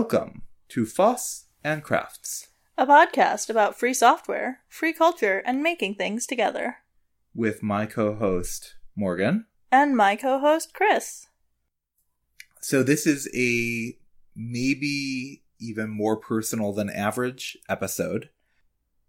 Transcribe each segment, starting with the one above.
Welcome to Foss and Crafts a podcast about free software, free culture, and making things together. with my co host, Morgan. And my co host, Chris. So, this is a maybe even more personal than average episode.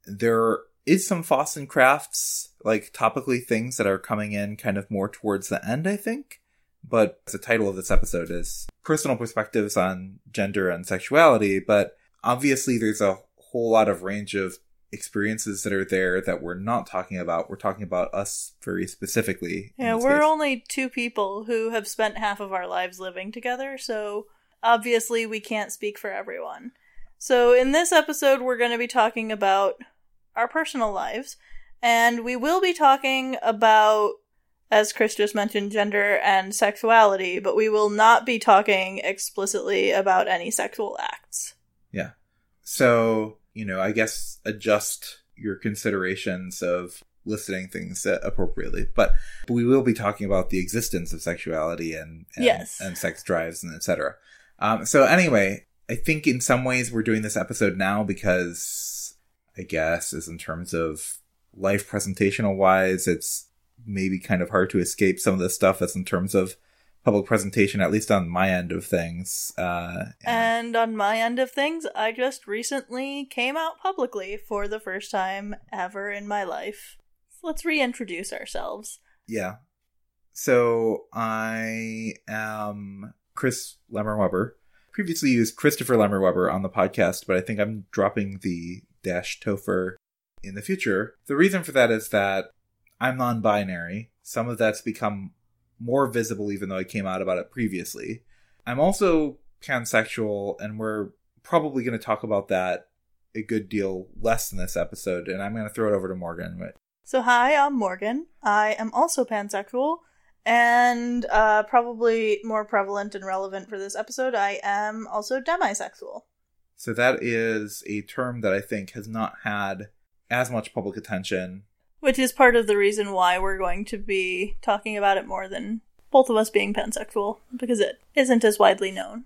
There is some Foss and Crafts, like topically things that are coming in kind of more towards the end, I think. But the title of this episode is Personal Perspectives on Gender and Sexuality. But obviously, there's a whole lot of range of experiences that are there that we're not talking about. We're talking about us very specifically. Yeah, we're case. only two people who have spent half of our lives living together, so obviously we can't speak for everyone. So, in this episode, we're going to be talking about our personal lives, and we will be talking about, as Chris just mentioned, gender and sexuality, but we will not be talking explicitly about any sexual acts. Yeah. So, you know, I guess adjust your considerations of listening things appropriately. But we will be talking about the existence of sexuality and, and Yes. and sex drives and etc. Um, so anyway, I think in some ways we're doing this episode now because I guess is in terms of life presentational wise, it's maybe kind of hard to escape some of the stuff that's in terms of public presentation, at least on my end of things. Uh, And on my end of things, I just recently came out publicly for the first time ever in my life. So let's reintroduce ourselves. Yeah. So I am Chris Lemmer Webber. Previously used Christopher Lemmer Webber on the podcast, but I think I'm dropping the dash Topher in the future. The reason for that is that I'm non binary. Some of that's become more visible even though I came out about it previously. I'm also pansexual, and we're probably going to talk about that a good deal less in this episode, and I'm going to throw it over to Morgan. But So, hi, I'm Morgan. I am also pansexual, and uh, probably more prevalent and relevant for this episode, I am also demisexual. So that is a term that I think has not had as much public attention. Which is part of the reason why we're going to be talking about it more than both of us being pansexual, because it isn't as widely known.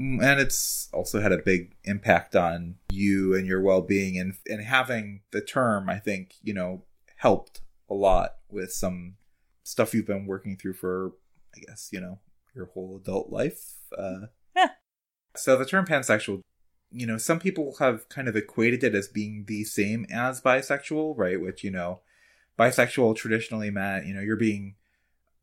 Mm, And it's also had a big impact on you and your well being and and having the term, I think, you know, helped a lot with some stuff you've been working through for I guess, you know, your whole adult life. Uh Yeah. So the term pansexual, you know, some people have kind of equated it as being the same as bisexual, right? Which, you know, bisexual traditionally meant, you know, you're being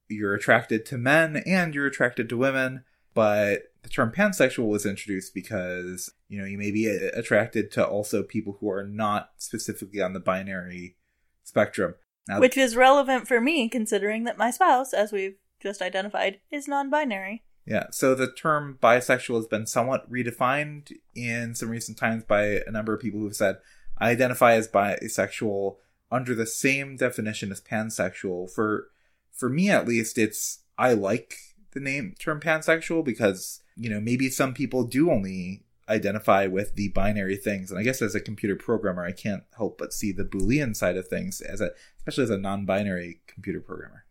you're attracted to men and you're attracted to women, but the term pansexual was introduced because, you know, you may be uh, attracted to also people who are not specifically on the binary spectrum. Now, Which is relevant for me, considering that my spouse, as we've just identified, is non binary. Yeah, so the term bisexual has been somewhat redefined in some recent times by a number of people who have said, I identify as bisexual under the same definition as pansexual. For for me at least, it's I like the name term pansexual because, you know, maybe some people do only identify with the binary things. And I guess as a computer programmer, I can't help but see the Boolean side of things as a especially as a non-binary computer programmer.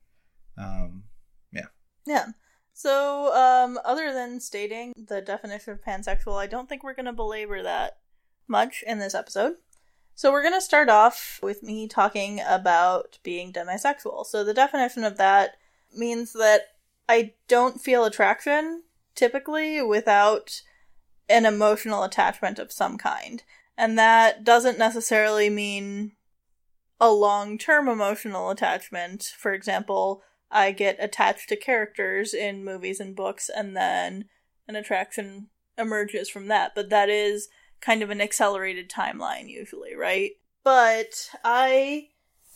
Um Yeah. Yeah. So, um, other than stating the definition of pansexual, I don't think we're going to belabor that much in this episode. So, we're going to start off with me talking about being demisexual. So, the definition of that means that I don't feel attraction typically without an emotional attachment of some kind. And that doesn't necessarily mean a long term emotional attachment. For example, I get attached to characters in movies and books, and then an attraction emerges from that. But that is kind of an accelerated timeline, usually, right? But I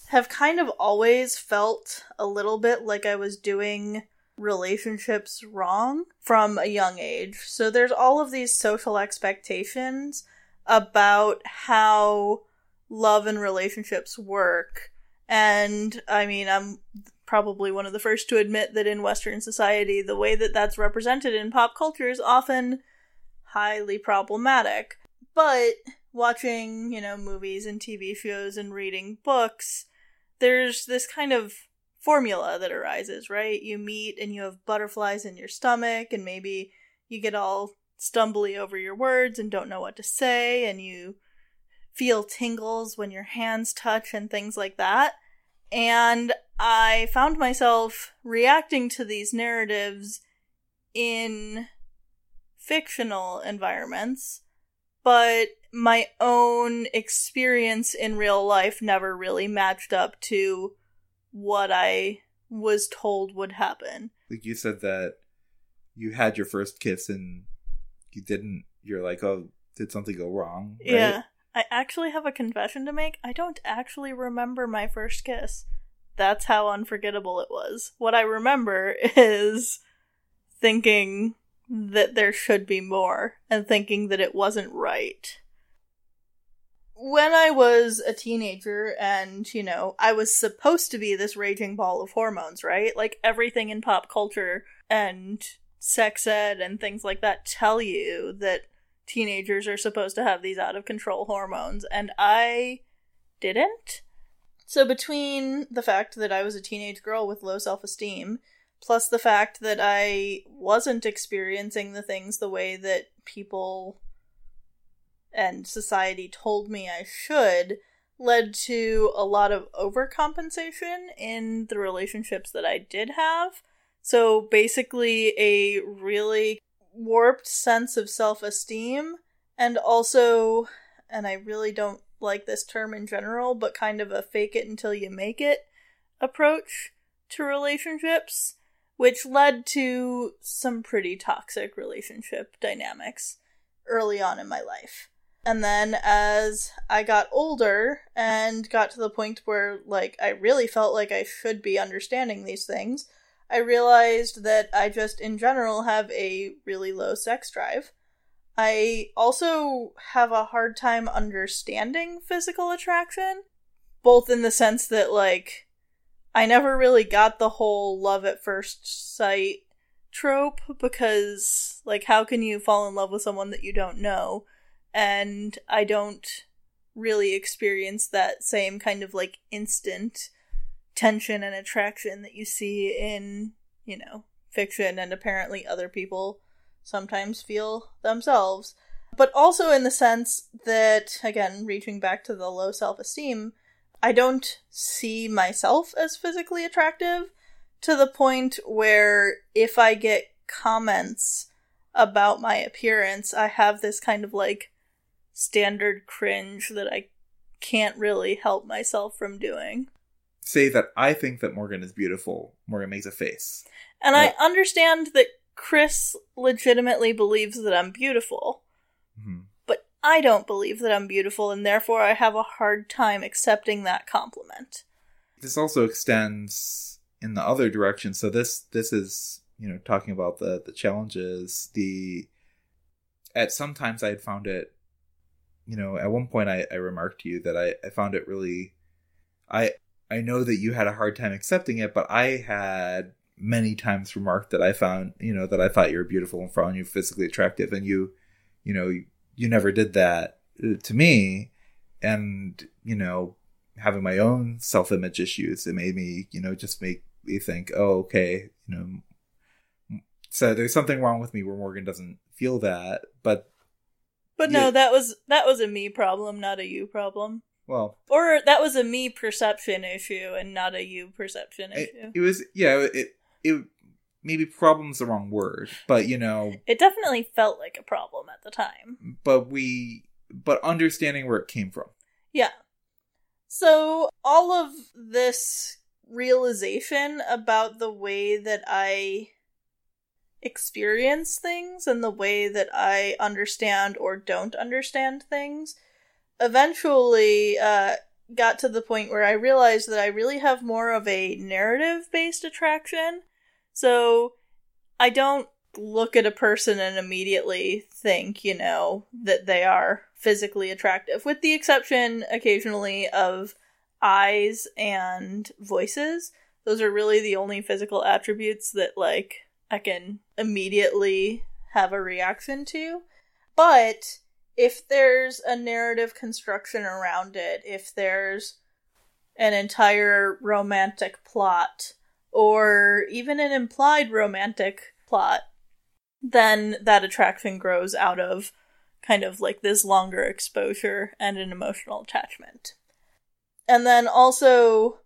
have kind of always felt a little bit like I was doing relationships wrong from a young age. So there's all of these social expectations about how love and relationships work. And I mean, I'm probably one of the first to admit that in Western society, the way that that's represented in pop culture is often highly problematic. But watching, you know, movies and TV shows and reading books, there's this kind of formula that arises, right? You meet and you have butterflies in your stomach, and maybe you get all stumbly over your words and don't know what to say, and you feel tingles when your hands touch and things like that. And I found myself reacting to these narratives in fictional environments, but my own experience in real life never really matched up to what I was told would happen. Like you said that you had your first kiss and you didn't. You're like, oh, did something go wrong? Right? Yeah. I actually have a confession to make. I don't actually remember my first kiss. That's how unforgettable it was. What I remember is thinking that there should be more and thinking that it wasn't right when I was a teenager and, you know, I was supposed to be this raging ball of hormones, right? Like everything in pop culture and sex ed and things like that tell you that teenagers are supposed to have these out of control hormones, and I didn't. So, between the fact that I was a teenage girl with low self esteem, plus the fact that I wasn't experiencing the things the way that people and society told me I should led to a lot of overcompensation in the relationships that I did have. So basically, a really warped sense of self esteem, and also, and I really don't like this term in general, but kind of a fake it until you make it approach to relationships, which led to some pretty toxic relationship dynamics early on in my life. And then as I got older and got to the point where, like, I really felt like I should be understanding these things, I realized that I just, in general, have a really low sex drive. I also have a hard time understanding physical attraction, both in the sense that, like, I never really got the whole love at first sight trope because, like, how can you fall in love with someone that you don't know? and I don't really experience that same kind of like instant tension and attraction that you see in, you know, fiction and apparently other people sometimes feel themselves. But also in the sense that, again, reaching back to the low self esteem, I don't see myself as physically attractive to the point where if I get comments about my appearance, I have this kind of like standard cringe that I can't really help myself from doing. Say that I think that Morgan is beautiful. Morgan makes a face. And I understand that Chris legitimately believes that I'm beautiful. Mm-hmm. I don't believe that I'm beautiful, and therefore I have a hard time accepting that compliment. This also extends in the other direction. So this this is, you know, talking about the the challenges, the at sometimes I had found it you know, at one point I, I remarked to you that I, I found it really I I know that you had a hard time accepting it, but I had many times remarked that I found, you know, that I thought you were beautiful and found you physically attractive and you, you know, you, you never did that uh, to me. And, you know, having my own self image issues, it made me, you know, just make me think, oh, okay, you know, so there's something wrong with me where Morgan doesn't feel that, but but no, that was that was a me problem, not a you problem. Well, or that was a me perception issue and not a you perception issue. It, it was yeah, it it maybe problem's the wrong word, but you know, it definitely felt like a problem at the time. But we but understanding where it came from. Yeah. So all of this realization about the way that I experience things and the way that I understand or don't understand things eventually uh, got to the point where I realized that I really have more of a narrative based attraction. So I don't look at a person and immediately think, you know, that they are physically attractive, with the exception occasionally of eyes and voices. Those are really the only physical attributes that, like, I can immediately have a reaction to. But if there's a narrative construction around it, if there's an entire romantic plot, or even an implied romantic plot, then that attraction grows out of kind of like this longer exposure and an emotional attachment. And then also,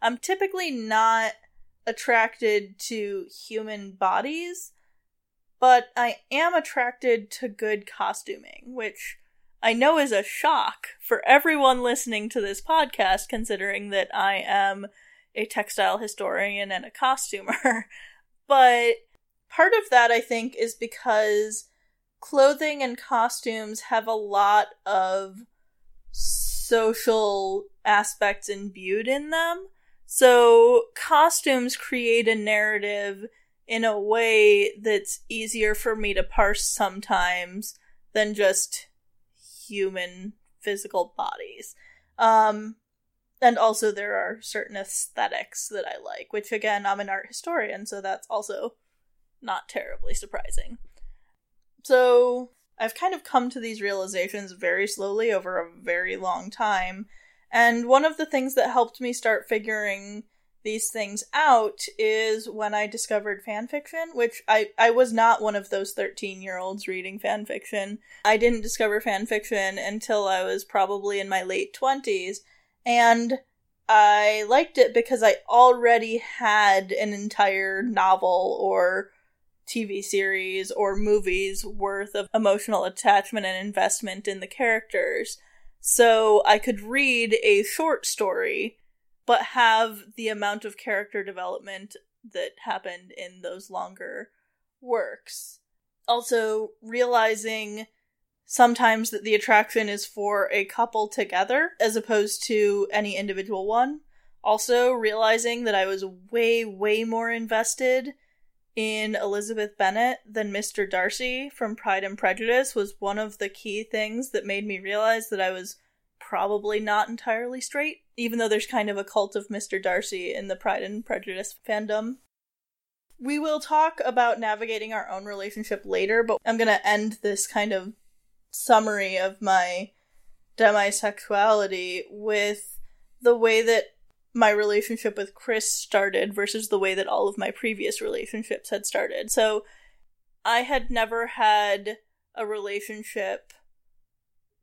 I'm typically not attracted to human bodies, but I am attracted to good costuming, which I know is a shock for everyone listening to this podcast, considering that I am a textile historian and a costumer. but part of that, I think, is because clothing and costumes have a lot of social aspects imbued in them. So, costumes create a narrative in a way that's easier for me to parse sometimes than just human physical bodies. Um, and also, there are certain aesthetics that I like, which again, I'm an art historian, so that's also not terribly surprising. So, I've kind of come to these realizations very slowly over a very long time. And one of the things that helped me start figuring these things out is when I discovered fanfiction, which I, I was not one of those 13 year olds reading fanfiction. I didn't discover fanfiction until I was probably in my late 20s. And I liked it because I already had an entire novel or TV series or movies worth of emotional attachment and investment in the characters. So I could read a short story, but have the amount of character development that happened in those longer works. Also, realizing sometimes that the attraction is for a couple together as opposed to any individual one. Also, realizing that I was way, way more invested in Elizabeth Bennet than Mr. Darcy from Pride and Prejudice was one of the key things that made me realize that I was probably not entirely straight, even though there's kind of a cult of Mr. Darcy in the Pride and Prejudice fandom. We will talk about navigating our own relationship later, but I'm going to end this kind of summary of my demisexuality with the way that my relationship with Chris started versus the way that all of my previous relationships had started. So I had never had a relationship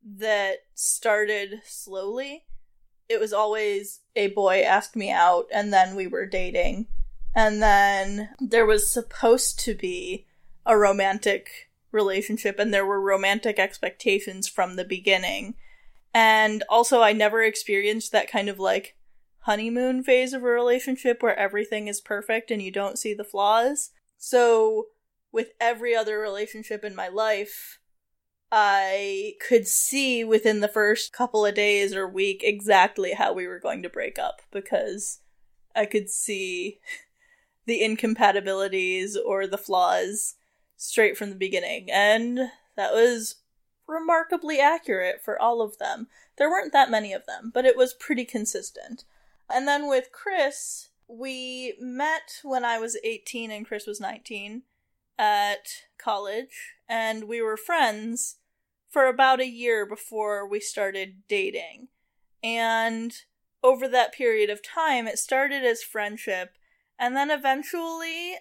that started slowly. It was always a boy asked me out and then we were dating. And then there was supposed to be a romantic relationship and there were romantic expectations from the beginning. And also I never experienced that kind of like honeymoon phase of a relationship where everything is perfect and you don't see the flaws. So, with every other relationship in my life, I could see within the first couple of days or week exactly how we were going to break up because I could see the incompatibilities or the flaws straight from the beginning. And that was remarkably accurate for all of them. There weren't that many of them, but it was pretty consistent. And then with Chris, we met when I was 18 and Chris was 19 at college, and we were friends for about a year before we started dating. And over that period of time, it started as friendship, and then eventually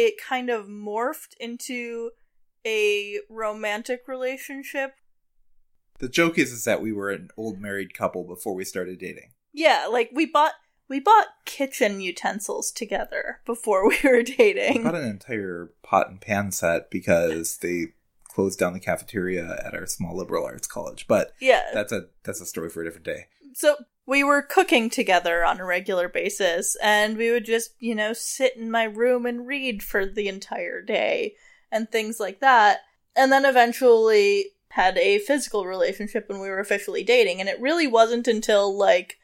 it kind of morphed into a romantic relationship. The joke is, is that we were an old married couple before we started dating. Yeah, like we bought we bought kitchen utensils together before we were dating. We bought an entire pot and pan set because they closed down the cafeteria at our small liberal arts college. But yeah, that's a that's a story for a different day. So we were cooking together on a regular basis, and we would just you know sit in my room and read for the entire day and things like that. And then eventually had a physical relationship when we were officially dating, and it really wasn't until like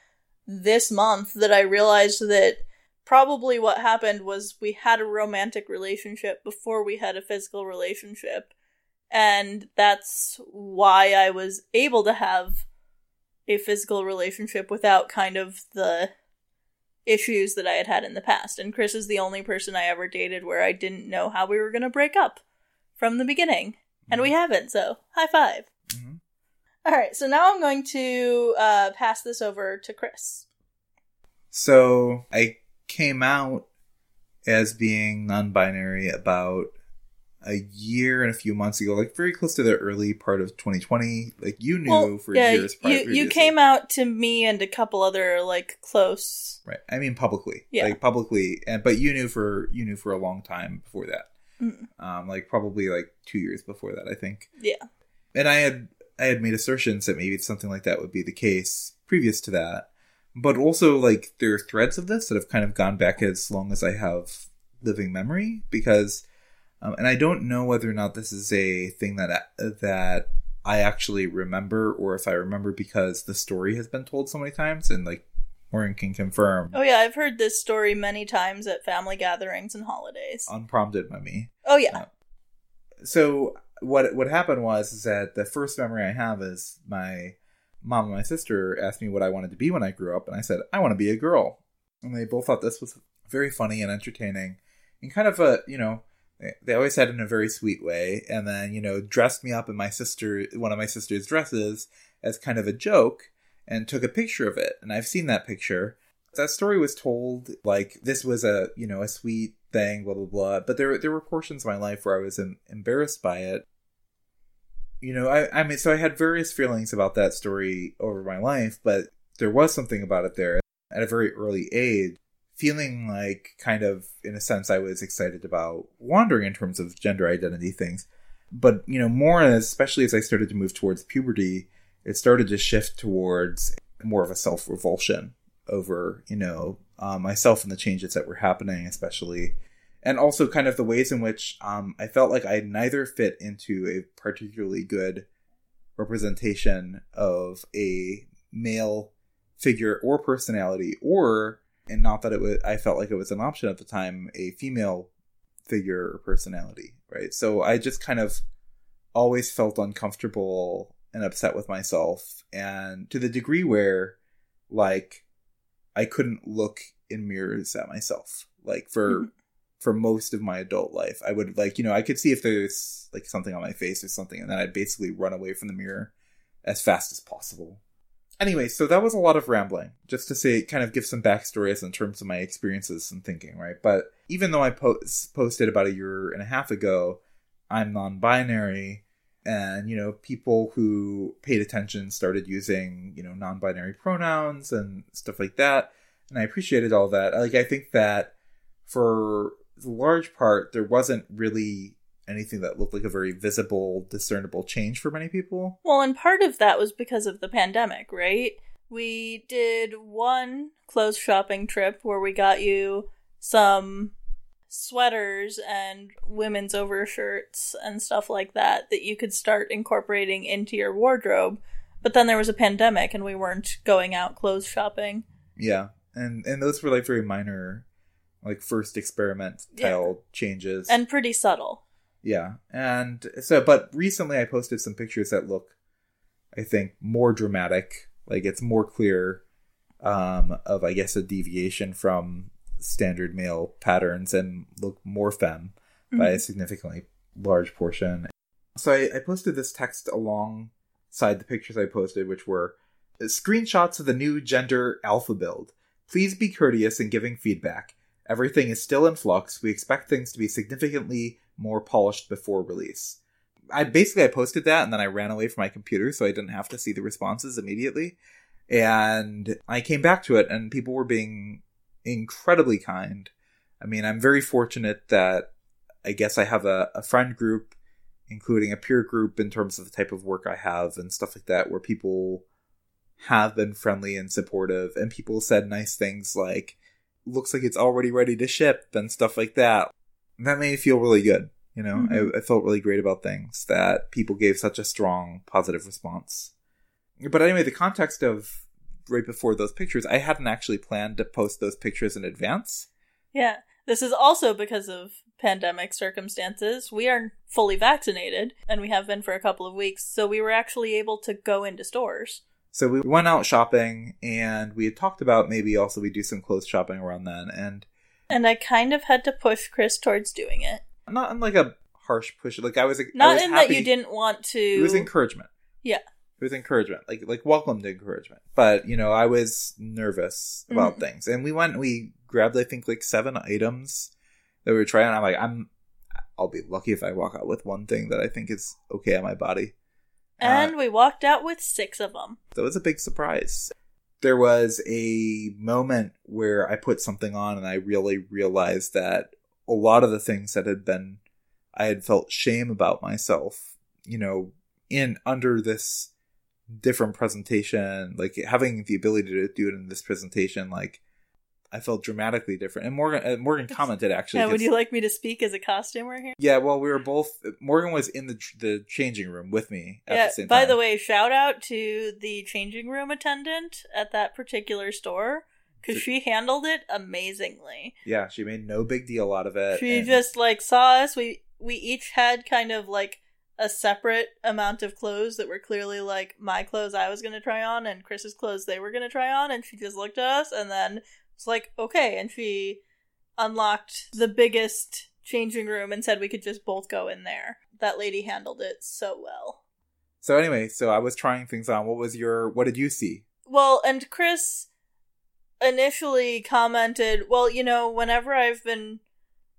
this month that I realized that probably what happened was we had a romantic relationship before we had a physical relationship. And that's why I was able to have a physical relationship without kind of the issues that I had had in the past. And Chris is the only person I ever dated where I didn't know how we were going to break up from the beginning. And we mm-hmm. haven't, so high 5 mm-hmm. All right, so now I'm going to uh, pass this over to Chris. So I came out as being non binary about a year and a few months ago, like very close to the early part of 2020. Like you knew Well, for yeah, years. prior- you you came out to me and a couple other like close. right. I mean publicly, Yeah. like publicly, and but you knew for you knew for a long time before that. Mm. Um, like probably like two years before that, I think. Yeah. and I had I had made assertions that maybe something like that would be the case previous to that, but also like there are threads of this that have kind of gone back as long as I have living memory because, um, and I don't know whether or not this is a thing that that I actually remember or if I remember because the story has been told so many times and like Morgan can confirm Oh yeah, I've heard this story many times at family gatherings and holidays. unprompted by me. Oh yeah. so what what happened was is that the first memory I have is my mom and my sister asked me what I wanted to be when I grew up, and I said I want to be a girl, and they both thought this was very funny and entertaining, and kind of a you know they- always said in a very sweet way, and then you know dressed me up in my sister one of my sister's dresses as kind of a joke, and took a picture of it, and I've seen that picture. That story was told like this was a you know a sweet thing, blah blah blah. But there there were portions of my life where I was em- embarrassed by it. You know, I I mean, so I had various feelings about that story over my life, but there was something about it there at a very early age, feeling like kind of in a sense I was excited about wandering in terms of gender identity things. But you know, more especially as I started to move towards puberty, it started to shift towards more of a self revulsion over you know uh, myself and the changes that were happening, especially, and also kind of the ways in which um, I felt like I neither fit into a particularly good representation of a male figure or personality, or and not that it was I felt like it was an option at the time, a female figure or personality, right? So I just kind of always felt uncomfortable and upset with myself, and to the degree where like I couldn't look in mirrors at myself. Like for Mhm. for most of my adult life, I would like you know I could see if there's like something on my face or something, and then I'd basically run away from the mirror as fast as possible. Anyway, so that was a lot of rambling, just to say, kind of give some backstories in terms of my experiences and thinking, right? But even though I post, posted about a year and a half ago, I'm non-binary, and you know, people who paid attention started using you know non-binary pronouns and stuff like that, and I appreciated all that. Like, I think that for the large part, there wasn't really anything that looked like a very visible, discernible change for many people. Well, and part of that was because of the pandemic, right? We did one clothes shopping trip where we got you some sweaters and women's overshirts and stuff like that that you could start incorporating into your wardrobe. But then there was a pandemic and we weren't going out clothes shopping. Yeah, and and those were like very minor, like first experiment style changes. And pretty subtle. Yeah, and so but recently I posted some pictures that look, I think, more dramatic. Like it's more clear, um, of I guess a deviation from standard male patterns and look more femme by a significantly large portion. So I, I posted this text alongside the pictures I posted, which were screenshots of the new gender alpha build. Please be courteous in giving feedback. Everything is still in flux. We expect things to be significantly more polished before release. I basically I posted that and then I ran away from my computer so I didn't have to see the responses immediately. And I came back to it and people were being incredibly kind. I mean, I'm very fortunate that I guess I have a, a friend group, including a peer group in terms of the type of work I have and stuff like that, where people have been friendly and supportive, and people said nice things like, looks like it's already ready to ship and stuff like that. That made me feel really good. You know, Mhm. I, I felt really great about things that people gave such a strong positive response. But anyway, the context of right before those pictures, I hadn't actually planned to post those pictures in advance. Yeah. This is also because of pandemic circumstances. We are fully vaccinated, and we have been for a couple of weeks, so we were actually able to go into stores. So we went out shopping and we had talked about maybe also we do some clothes shopping around then and And I kind of had to push Chris towards doing it. not in like a harsh push like I was I Not was in happy. that you didn't want to. it was encouragement. Yeah. It was encouragement. Like like welcomed encouragement. But, you know, I was nervous about Mhm. things. And we went we grabbed I think like seven items that we were trying. I'm like, I'm I'll be lucky if I walk out with one thing that I think is okay on my body. And Uh, we walked out with six of them. that was a big surprise. There was a moment where I put something on and I really realized that a lot of the things that had been, I had felt shame about myself, you know, in under this different presentation, like having the ability to do it in this presentation, like I felt dramatically different. And Morgan, uh, Morgan commented actually. Yeah, would you like me to speak as a costumer here? yeah, well, we were both. Morgan was in the the changing room with me at yeah. the same by time. the way, shout out to the changing room attendant at that particular store because she handled it amazingly. yeah, she made no big deal out of it. She and- just like saw us. We we each had kind of like a separate amount of clothes that were clearly like my clothes I was gonna try on and Chris's clothes they were gonna try on, and she just looked at us and then was like, okay, and she unlocked the biggest changing room and said we could just both go in there. That lady handled it so well. So anyway, so I was trying things on. What was your? What did you see? Well, and Chris initially commented, well, you know, whenever I've been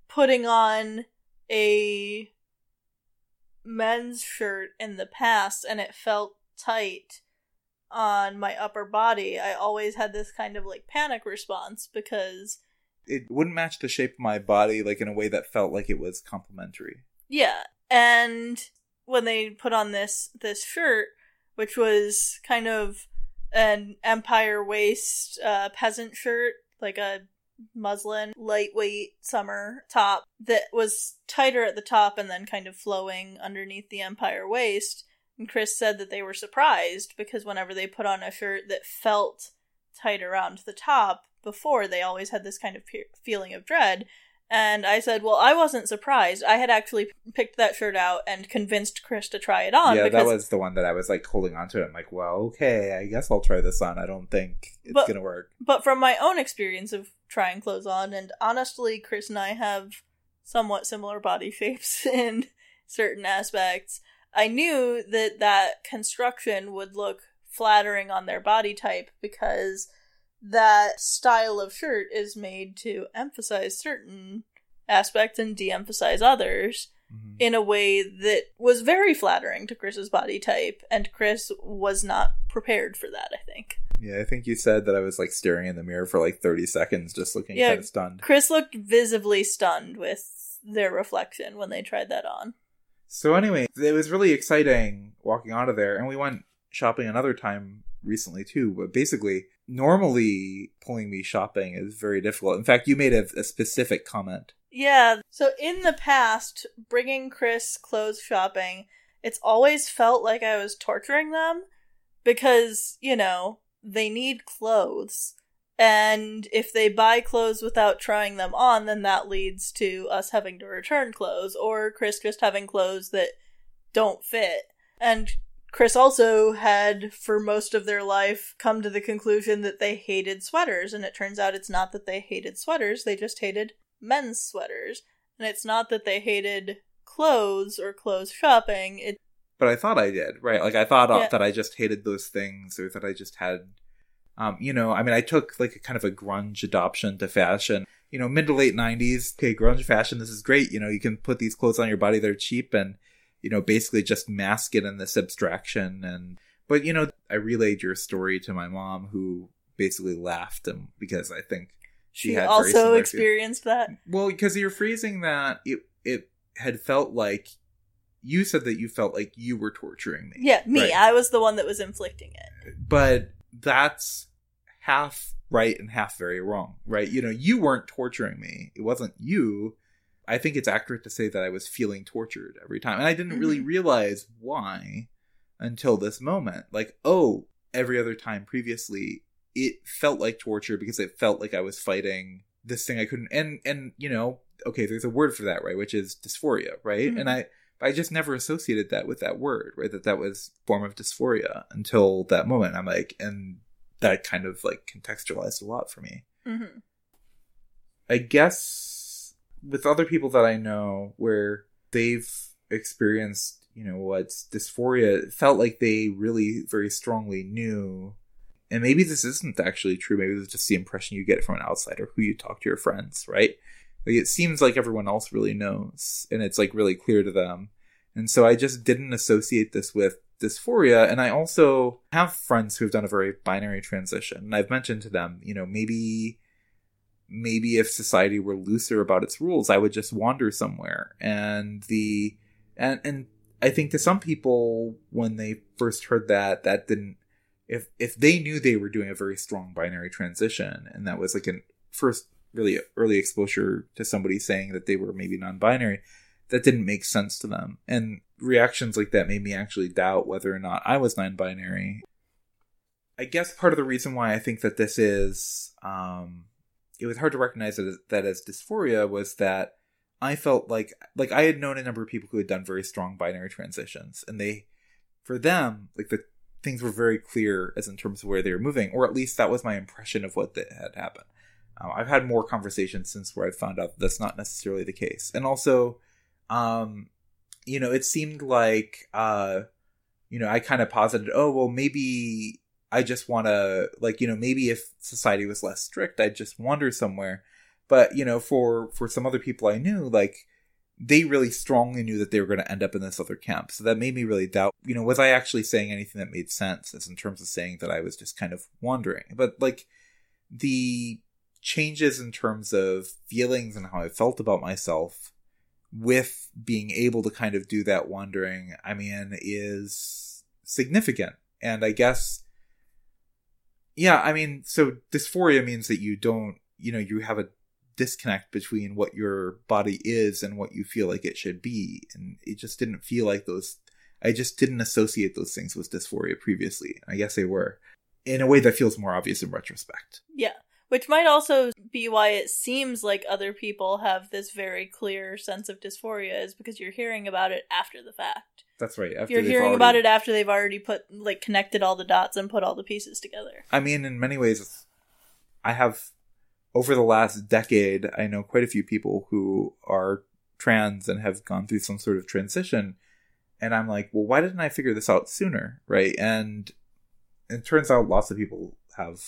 putting on a men's shirt in the past and it felt tight on my upper body, I always had this kind of like panic response because, It wouldn't match the shape of my body, like in a way that felt like it was complimentary. yeah. And when they put on this this shirt, which was kind of an empire waist uh, peasant shirt, like a muslin lightweight summer top that was tighter at the top and then kind of flowing underneath the empire waist. And Chris said that they were surprised because whenever they put on a shirt that felt tight around the top before, they always had this kind of pe- feeling of dread. And I said, well, I wasn't surprised. I had actually picked that shirt out and convinced Chris to try it on. yeah, because that was the one that I was like holding onto. It. I'm like, well, okay, I guess I'll try this on. I don't think it's But- gonna work. But from my own experience of trying clothes on, and honestly, Chris and I have somewhat similar body shapes in certain aspects, I knew that that construction would look flattering on their body type because that style of shirt is made to emphasize certain aspects and de emphasize others Mhm. in a way that was very flattering to Chris's body type, and Chris was not prepared for that, I think. Yeah, I think you said that I was like staring in the mirror for like 30 seconds, just looking Yeah. kind of stunned. Chris looked visibly stunned with their reflection when they tried that on. So anyway, it was really exciting walking out of there, and we went shopping another time recently too. But basically, normally pulling me shopping is very difficult. In fact, you made a, a specific comment. Yeah, so in the past, bringing Chris clothes shopping, it's always felt like I was torturing them because, you know, they need clothes. And if they buy clothes without trying them on, then that leads to us having to return clothes, or Chris just having clothes that don't fit. And Chris also had, for most of their life, come to the conclusion that they hated sweaters, and it turns out it's not that they hated sweaters, they just hated men's sweaters. And it's not that they hated clothes or clothes shopping, it But I thought I did, right? Like I thought uh, Yeah. that I just hated those things, or that I just had, um, you know, I mean, I took like a kind of a grunge adoption to fashion. You know, mid to late '90s, okay, grunge fashion. This is great. You know, you can put these clothes on your body; they're cheap, and you know, basically just mask it in this abstraction. And but you know, I relayed your story to my mom, who basically laughed, and because I think she, she, had also experienced that. well, because you're phrasing that it it had felt like you said that you felt like you were torturing me. Yeah, me. Right. I was the one that was inflicting it. But that's half right and half very wrong, right? You know, you weren't torturing me. It wasn't you. I think it's accurate to say that I was feeling tortured every time. And I didn't really Mhm. realize why until this moment. Like, oh, every other time previously, it felt like torture because it felt like I was fighting this thing I couldn't and and you know, okay, there's a word for that, right? Which is dysphoria, right? Mhm. And I I just never associated that with that word, right? That that was form of dysphoria until that moment. I'm like, and that kind of like contextualized a lot for me. hmm I guess with other people that I know where they've experienced, you know, what's dysphoria, felt like they really very strongly knew. And maybe this isn't actually true. Maybe it's just the impression you get from an outsider who you talk to your friends, right? Like it seems like everyone else really knows and it's like really clear to them. And so i just didn't associate this with dysphoria and i also have friends who have done a very binary transition and i've mentioned to them you know maybe maybe if society were looser about its rules i would just wander somewhere. And the and and i think to some people when they first heard that that didn't if if they knew they were doing a very strong binary transition and that was like a first really early exposure to somebody saying that they were maybe non-binary that didn't make sense to them. And reactions like that made me actually doubt whether or not i was non-binary. I guess part of the reason why i think that this is um it was hard to recognize that as, that as dysphoria was that i felt like like i had known a number of people who had done very strong binary transitions and they for them like the things were very clear as in terms of where they were moving or at least that was my impression of what had happened um, I've had more conversations since where I found out that's not necessarily the case, and also, um, you know, it seemed like, uh, you know, I kind of posited, oh well, maybe I just want to, like, you know, maybe if society was less strict, I'd just wander somewhere. But you know, for for some other people I knew, like, they really strongly knew that they were going to end up in this other camp. So that made me really doubt, you know, was I actually saying anything that made sense as in terms of saying that I was just kind of wandering. But like the changes in terms of feelings and how I felt about myself with being able to kind of do that wandering, I mean, is significant. And I guess, yeah, I mean, so dysphoria means that you don't, you know, you have a disconnect between what your body is and what you feel like it should be. And it just didn't feel like those, I just didn't associate those things with dysphoria previously. I guess they were in a way that feels more obvious in retrospect. Yeah. Which might also be why it seems like other people have this very clear sense of dysphoria, is because you're hearing about it after the fact. That's right. After you're hearing already... about it after they've already put like connected all the dots and put all the pieces together. I mean, in many ways, I have over the last decade, I know quite a few people who are trans and have gone through some sort of transition, and I'm like, well, why didn't I figure this out sooner, right? And it turns out lots of people have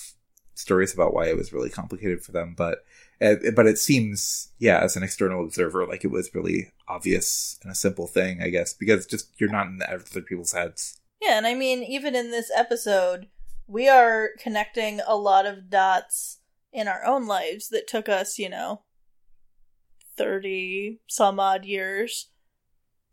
stories about why it was really complicated for them, but but it seems, yeah, as an external observer, like it was really obvious and a simple thing, I guess, because just you're not in other people's heads. Yeah, and I mean, even in this episode, we are connecting a lot of dots in our own lives that took us, you know, 30 some odd years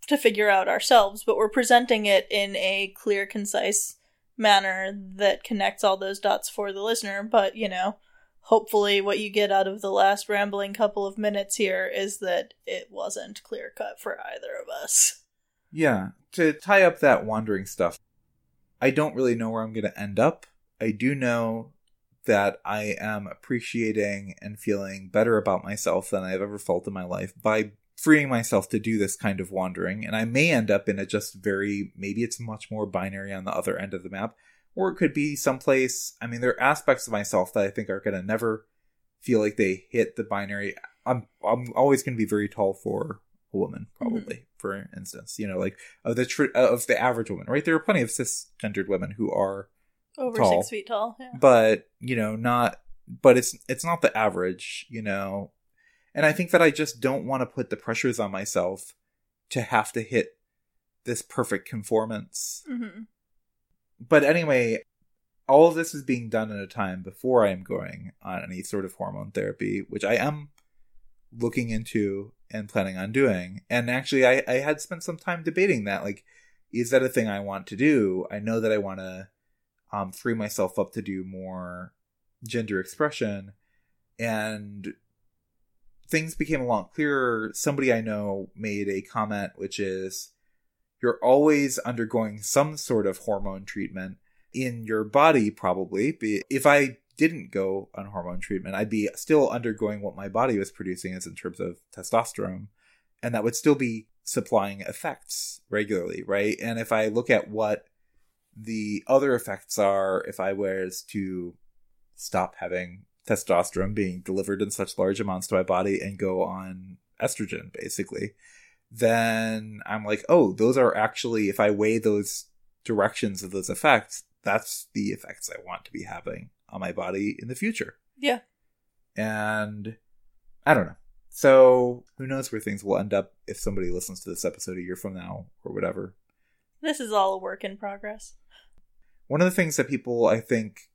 to figure out ourselves, but we're presenting it in a clear, concise manner that connects all those dots for the listener. But, you know, hopefully what you get out of the last rambling couple of minutes here is that it wasn't clear cut for either of us. Yeah. To tie up that wandering stuff, I don't really know where I'm going to end up. I do know that I am appreciating and feeling better about myself than I've ever felt in my life by freeing myself to do this kind of wandering, and I may end up in a just very maybe it's much more binary on the other end of the map, or it could be someplace. I mean, there are aspects of myself that I think are gonna never feel like they hit the binary. I'm I'm always gonna be very tall for a woman, probably mm-hmm. for instance. You know, like of the tr- of the average woman, right? There are plenty of cisgendered women who are over tall, six feet tall, yeah. but you know, not. But it's it's not the average, you know and I think that I just don't want to put the pressures on myself to have to hit this perfect conformance. Mm-hmm. But anyway, all of this is being done at a time before I am going on any sort of hormone therapy, which I am looking into and planning on doing. And actually, I, I had spent some time debating that. Like, is that a thing I want to do? I know that I want to um, free myself up to do more gender expression. And things became a lot clearer, somebody I know made a comment which is you're always undergoing some sort of hormone treatment in your body, probably. If I didn't go on hormone treatment, I'd be still undergoing what my body was producing as in terms of testosterone, and that would still be supplying effects regularly, right? And if I look at what the other effects are, if I was to stop having testosterone being delivered in such large amounts to my body and go on estrogen, basically, then I'm like, oh, those are actually, if I weigh those directions of those effects, that's the effects I want to be having on my body in the future. Yeah. And I don't know. So who knows where things will end up if somebody listens to this episode a year from now or whatever. This is all a work in progress. One of the things that people, I think,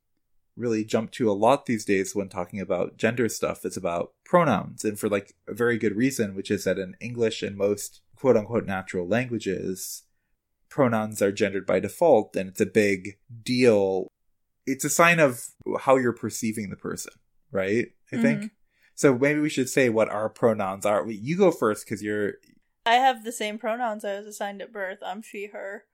really jump to a lot these days when talking about gender stuff is about pronouns, and for like a very good reason, which is that in English and most quote unquote natural languages, pronouns are gendered by default, and it's a big deal. It's a sign of how you're perceiving the person, right? I think. Mhm. So maybe we should say what our pronouns are. You go first because you're I have the same pronouns I was assigned at birth. I'm she, her.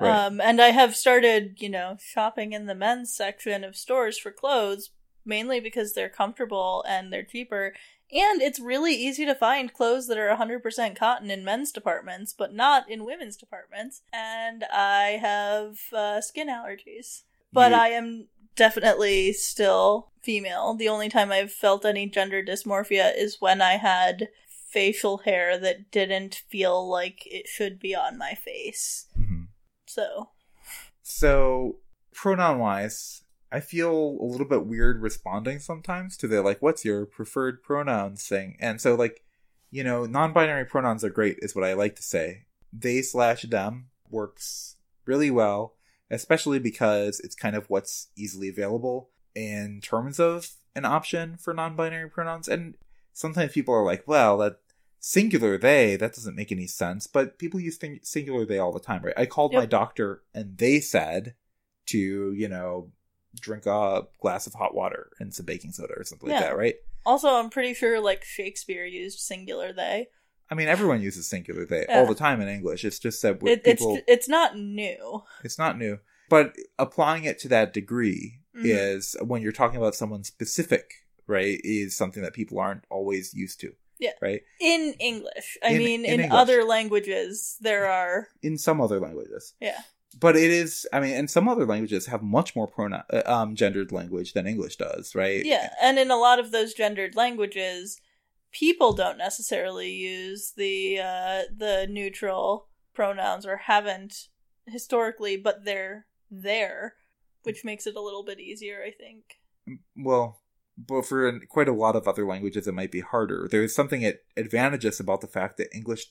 Right. Um, and I have started, you know, shopping in the men's section of stores for clothes, mainly because they're comfortable and they're cheaper. And it's really easy to find clothes that are 100% cotton in men's departments, but not in women's departments. And I have uh, skin allergies. But You- I am definitely still female. The only time I've felt any gender dysmorphia is when I had facial hair that didn't feel like it should be on my face. Mhm. So, So, pronoun wise, I feel a little bit weird responding sometimes to the like, what's your preferred pronouns thing? And so, like, you know, non binary pronouns are great, is what I like to say. They slash them works really well, especially because it's kind of what's easily available in terms of an option for non binary pronouns. And sometimes people are like, well, that singular they, that doesn't make any sense. But people use thing- singular they all the time, right? I called my doctor and they said to, you know, drink a glass of hot water and some baking soda or something like that, right? also, I'm pretty sure like Shakespeare used singular they. I mean, everyone uses singular they Yeah. all the time in English. It's just that It, it's people, it's not new. it's not new. But applying it to that degree Mhm. is when you're talking about someone specific, right? Is something that people aren't always used to. Yeah. Right. In English. I In- mean, in in, other languages, there are. In some other languages. Yeah. But it is, I mean, and some other languages have much more pronoun, uh, um, gendered language than English does, right? Yeah. And in a lot of those gendered languages, people don't necessarily use the uh, the neutral pronouns or haven't historically, but they're there, which makes it a little bit easier, I think. Well, but for quite a lot of other languages, it might be harder. There's something at advantageous about the fact that English.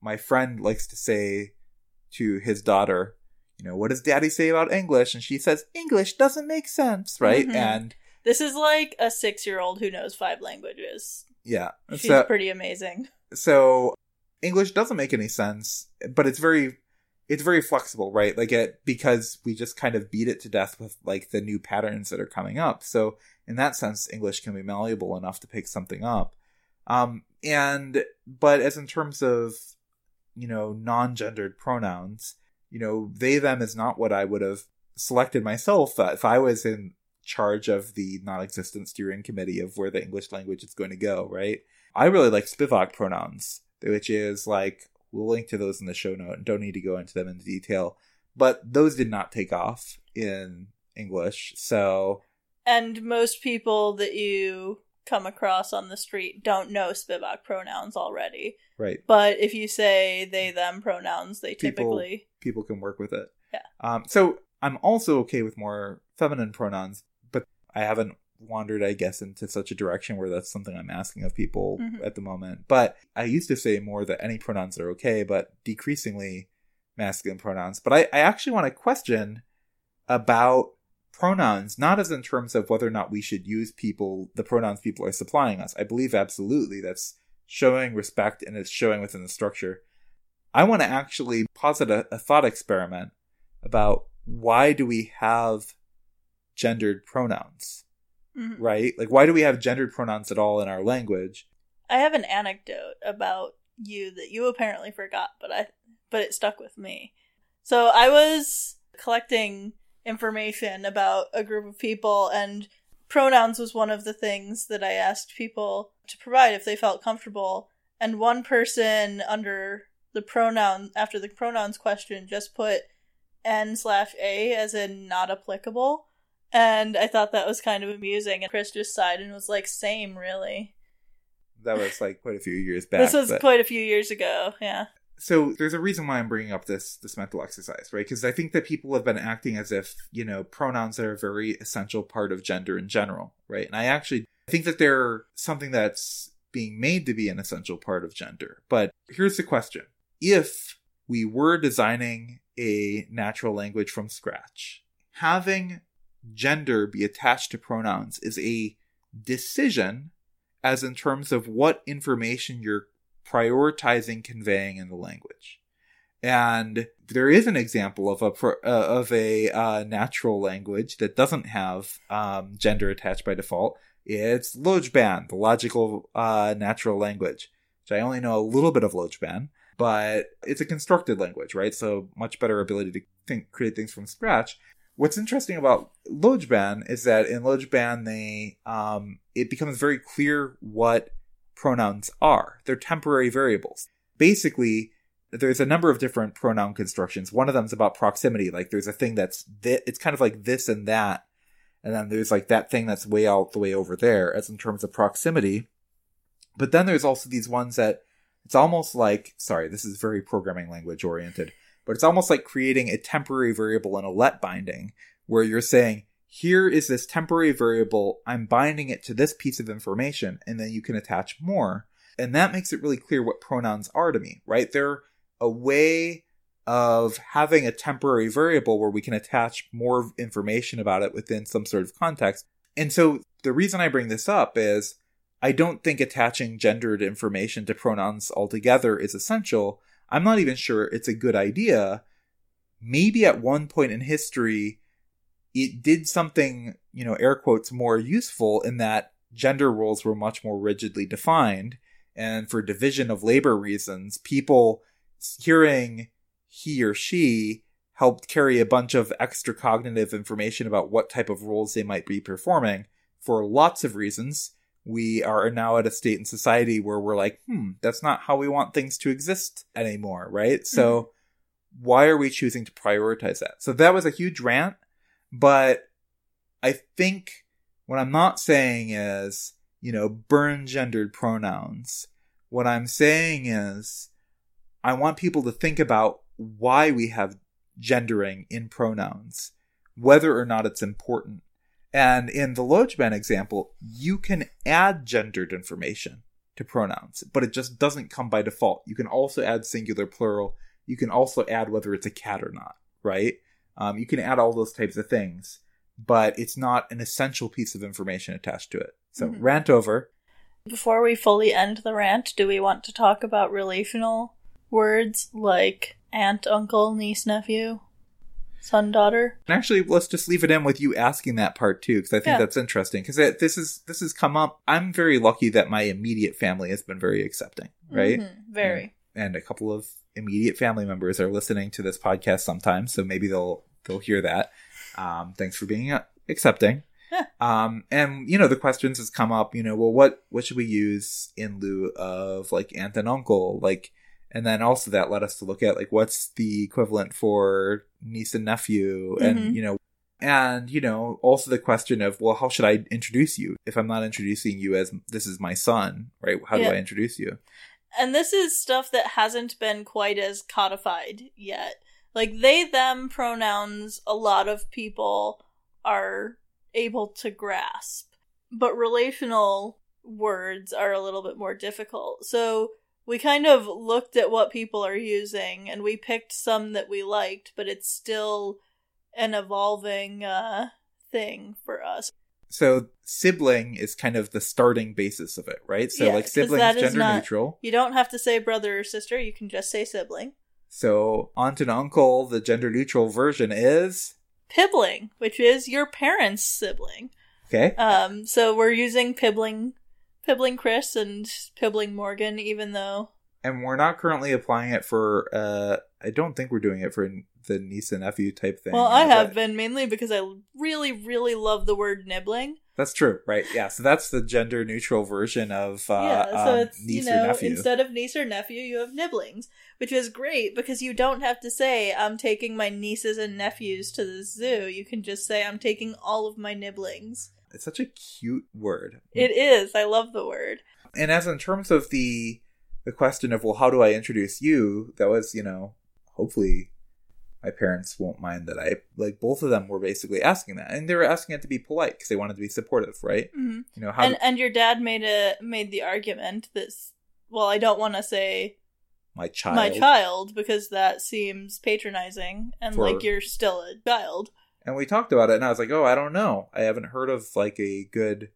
My friend likes to say to his daughter, you know, what does daddy say about English? And she says, English doesn't make sense, right? Mhm. And This is like a six year old who knows five languages. yeah. She's so, pretty amazing. so English doesn't make any sense, but it's very it's very flexible, right? Like it because we just kind of beat it to death with like the new patterns that are coming up. So in that sense, English can be malleable enough to pick something up. Um and but as in terms of you know non-gendered pronouns, you know they them is not what I would have selected myself uh, if I was in charge of the non-existent steering committee of where the English language is going to go, right? I really like Spivak pronouns, which is like we'll link to those in the show note and don't need to go into them in detail. But those did not take off in English. So And most people that you come across on the street don't know Spivak pronouns already. right. But if you say they them pronouns, they People- typically people can work with it. Yeah. Um, so I'm also okay with more feminine pronouns, but I haven't wandered, I guess, into such a direction where that's something I'm asking of people Mhm. at the moment. But I used to say more that any pronouns are okay, but decreasingly masculine pronouns. But I, I actually want to question about pronouns, not as in terms of whether or not we should use people, the pronouns people are supplying us. I believe absolutely that's showing respect and it's showing within the structure. I want to actually posit a, a thought experiment about why do we have gendered pronouns, Mhm. right? Like, why do we have gendered pronouns at all in our language? I have an anecdote about you that you apparently forgot, but I but it stuck with me. So I was collecting information about a group of people and pronouns was one of the things that I asked people to provide if they felt comfortable. And one person under the pronoun after the pronouns question just put N slash A as in not applicable. And I thought that was kind of amusing. And Chris just sighed and was like, same, really. That was like quite a few years back. This was but- quite a few years ago. Yeah. So there's a reason why I'm bringing up this this mental exercise, right? Because I think that people have been acting as if you know pronouns are a very essential part of gender in general, right? And I actually think that they're something that's being made to be an essential part of gender. But here's the question if we were designing a natural language from scratch, having gender be attached to pronouns is a decision as in terms of what information you're prioritizing conveying in the language. And there is an example of a uh, of a uh, natural language that doesn't have um, gender attached by default. It's Lojban, the logical uh, natural language, which I only know a little bit of Lojban, but it's a constructed language, right? So much better ability to think, create things from scratch. What's interesting about Lojban is that in Lojban, they um, it becomes very clear what pronouns are. They're temporary variables. Basically, there's a number of different pronoun constructions. One of them is about proximity. Like there's a thing that's th- it's kind of like this and that, and then there's like that thing that's way out the way over there, as in terms of proximity. But then there's also these ones that it's almost like sorry, this is very programming language oriented, but it's almost like creating a temporary variable in a let binding, where you're saying here is this temporary variable. I'm binding it to this piece of information, and then you can attach more. And that makes it really clear what pronouns are to me, right? They're a way of having a temporary variable where we can attach more information about it within some sort of context. And so the reason I bring this up is I don't think attaching gendered information to pronouns altogether is essential. I'm not even sure it's a good idea. Maybe at one point in history, it did something, you know, air quotes, more useful in that gender roles were much more rigidly defined. And for division of labor reasons, people hearing he or she helped carry a bunch of extra cognitive information about what type of roles they might be performing for lots of reasons. We are now at a state in society where we're like, hmm, that's not how we want things to exist anymore, right? Mm-hmm. So why are we choosing to prioritize that? So that was a huge rant, but I think what I'm not saying is, you know, burn gendered pronouns. What I'm saying is, I want people to think about why we have gendering in pronouns, whether or not it's important. And in the Lojban example, you can add gendered information to pronouns, but it just doesn't come by default. You can also add singular plural. You can also add whether it's a cat or not, right? Um, you can add all those types of things, but it's not an essential piece of information attached to it. So, mm-hmm. rant over. Before we fully end the rant, do we want to talk about relational words like aunt, uncle, niece, nephew, son, daughter. And actually, let's just leave it in with you asking that part too, because I think yeah. that's interesting. Because this is this has come up. I'm very lucky that my immediate family has been very accepting, right? Mm-hmm. Very. And, and a couple of immediate family members are listening to this podcast sometimes, so maybe they'll they'll hear that. Um, thanks for being accepting. Yeah. Um, and you know the questions has come up. You know, well, what what should we use in lieu of like aunt and uncle? Like, and then also that led us to look at like what's the equivalent for niece and nephew and mm-hmm. you know and you know also the question of well how should i introduce you if i'm not introducing you as this is my son right how yeah. do i introduce you and this is stuff that hasn't been quite as codified yet like they them pronouns a lot of people are able to grasp but relational words are a little bit more difficult so we kind of looked at what people are using and we picked some that we liked, but it's still an evolving uh, thing for us. So sibling is kind of the starting basis of it, right? So yeah, like sibling is gender not, neutral. You don't have to say brother or sister, you can just say sibling. So aunt and uncle, the gender neutral version is pibling, which is your parents' sibling. Okay. Um so we're using pibling Pibbling Chris and Pibling Morgan, even though. And we're not currently applying it for. uh I don't think we're doing it for the niece and nephew type thing. Well, I have been mainly because I really, really love the word nibbling. That's true, right? Yeah, so that's the gender neutral version of uh, yeah. So um, it's you know instead of niece or nephew, you have nibblings, which is great because you don't have to say I'm taking my nieces and nephews to the zoo. You can just say I'm taking all of my nibblings. It's such a cute word. It is. I love the word. And as in terms of the the question of well, how do I introduce you? That was you know hopefully my parents won't mind that I like both of them were basically asking that, and they were asking it to be polite because they wanted to be supportive, right? hmm You know how And and your dad made a made the argument that well, I don't want to say my child, my child because that seems patronizing and For- like you're still a child. and we talked about it, and I was like, oh, I don't know, I haven't heard of like a good,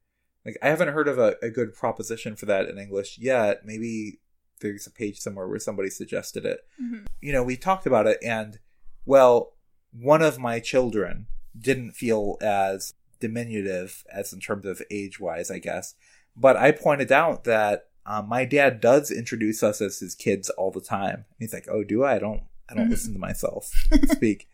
like I haven't heard of a, a good proposition for that in English yet. Maybe there's a page somewhere where somebody suggested it. Mhm. you know, we talked about it, and well, one of my children didn't feel as diminutive as in terms of age wise, I guess. But I pointed out that um, my dad does introduce us as his kids all the time. And He's like, "Oh, do I? I don't. I don't Mhm. listen to myself speak."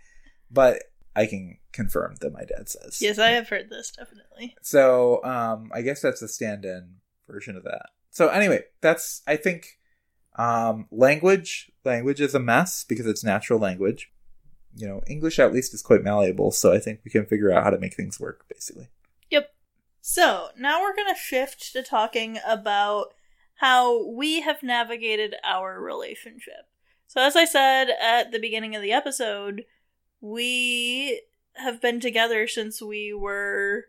But I can confirm that my dad says. Yes, I have heard this definitely. So um, I guess that's a stand-in version of that. So anyway, that's I think um, language. Language is a mess because it's natural language. You know, English at least is quite malleable, so I think we can figure out how to make things work. Basically, Yep. So now we're gonna shift to talking about how we have navigated our relationship. So as I said at the beginning of the episode, we have been together since we were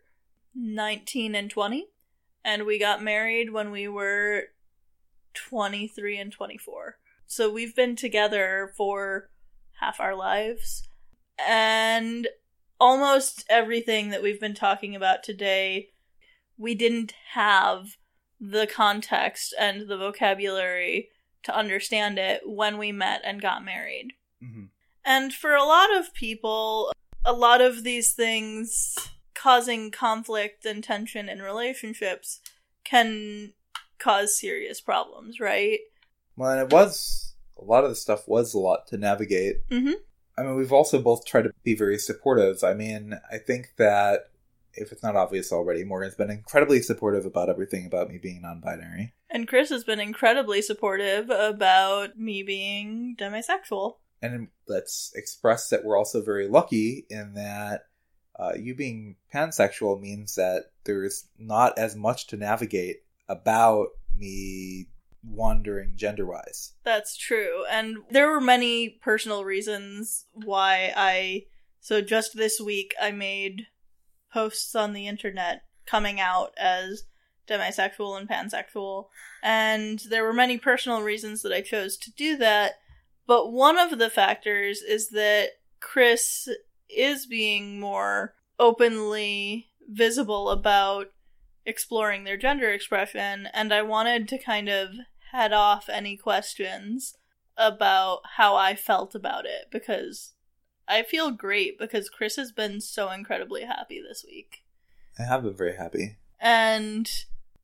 19 and 20 and we got married when we were 23 and 24. So we've been together for half our lives and almost everything that we've been talking about today we didn't have the context and the vocabulary to understand it when we met and got married. mm-hmm. And for a lot of people, a lot of these things causing conflict and tension in relationships can cause serious problems, right? well, and it was a lot of the stuff was a lot to navigate. Mhm. I mean, we've also both tried to be very supportive. I mean, I think that if it's not obvious already, Morgan's been incredibly supportive about everything about me being non-binary. And Chris has been incredibly supportive about me being demisexual. and let's express that we're also very lucky in that uh, you being pansexual means that there's not as much to navigate about me wandering gender wise. That's true. And there were many personal reasons why I. So just this week, I made posts on the internet coming out as demisexual and pansexual. And there were many personal reasons that I chose to do that. But one of the factors is that Chris is being more openly visible about exploring their gender expression, and I wanted to kind of head off any questions about how I felt about it because I feel great because Chris has been so incredibly happy this week. I have been very happy. And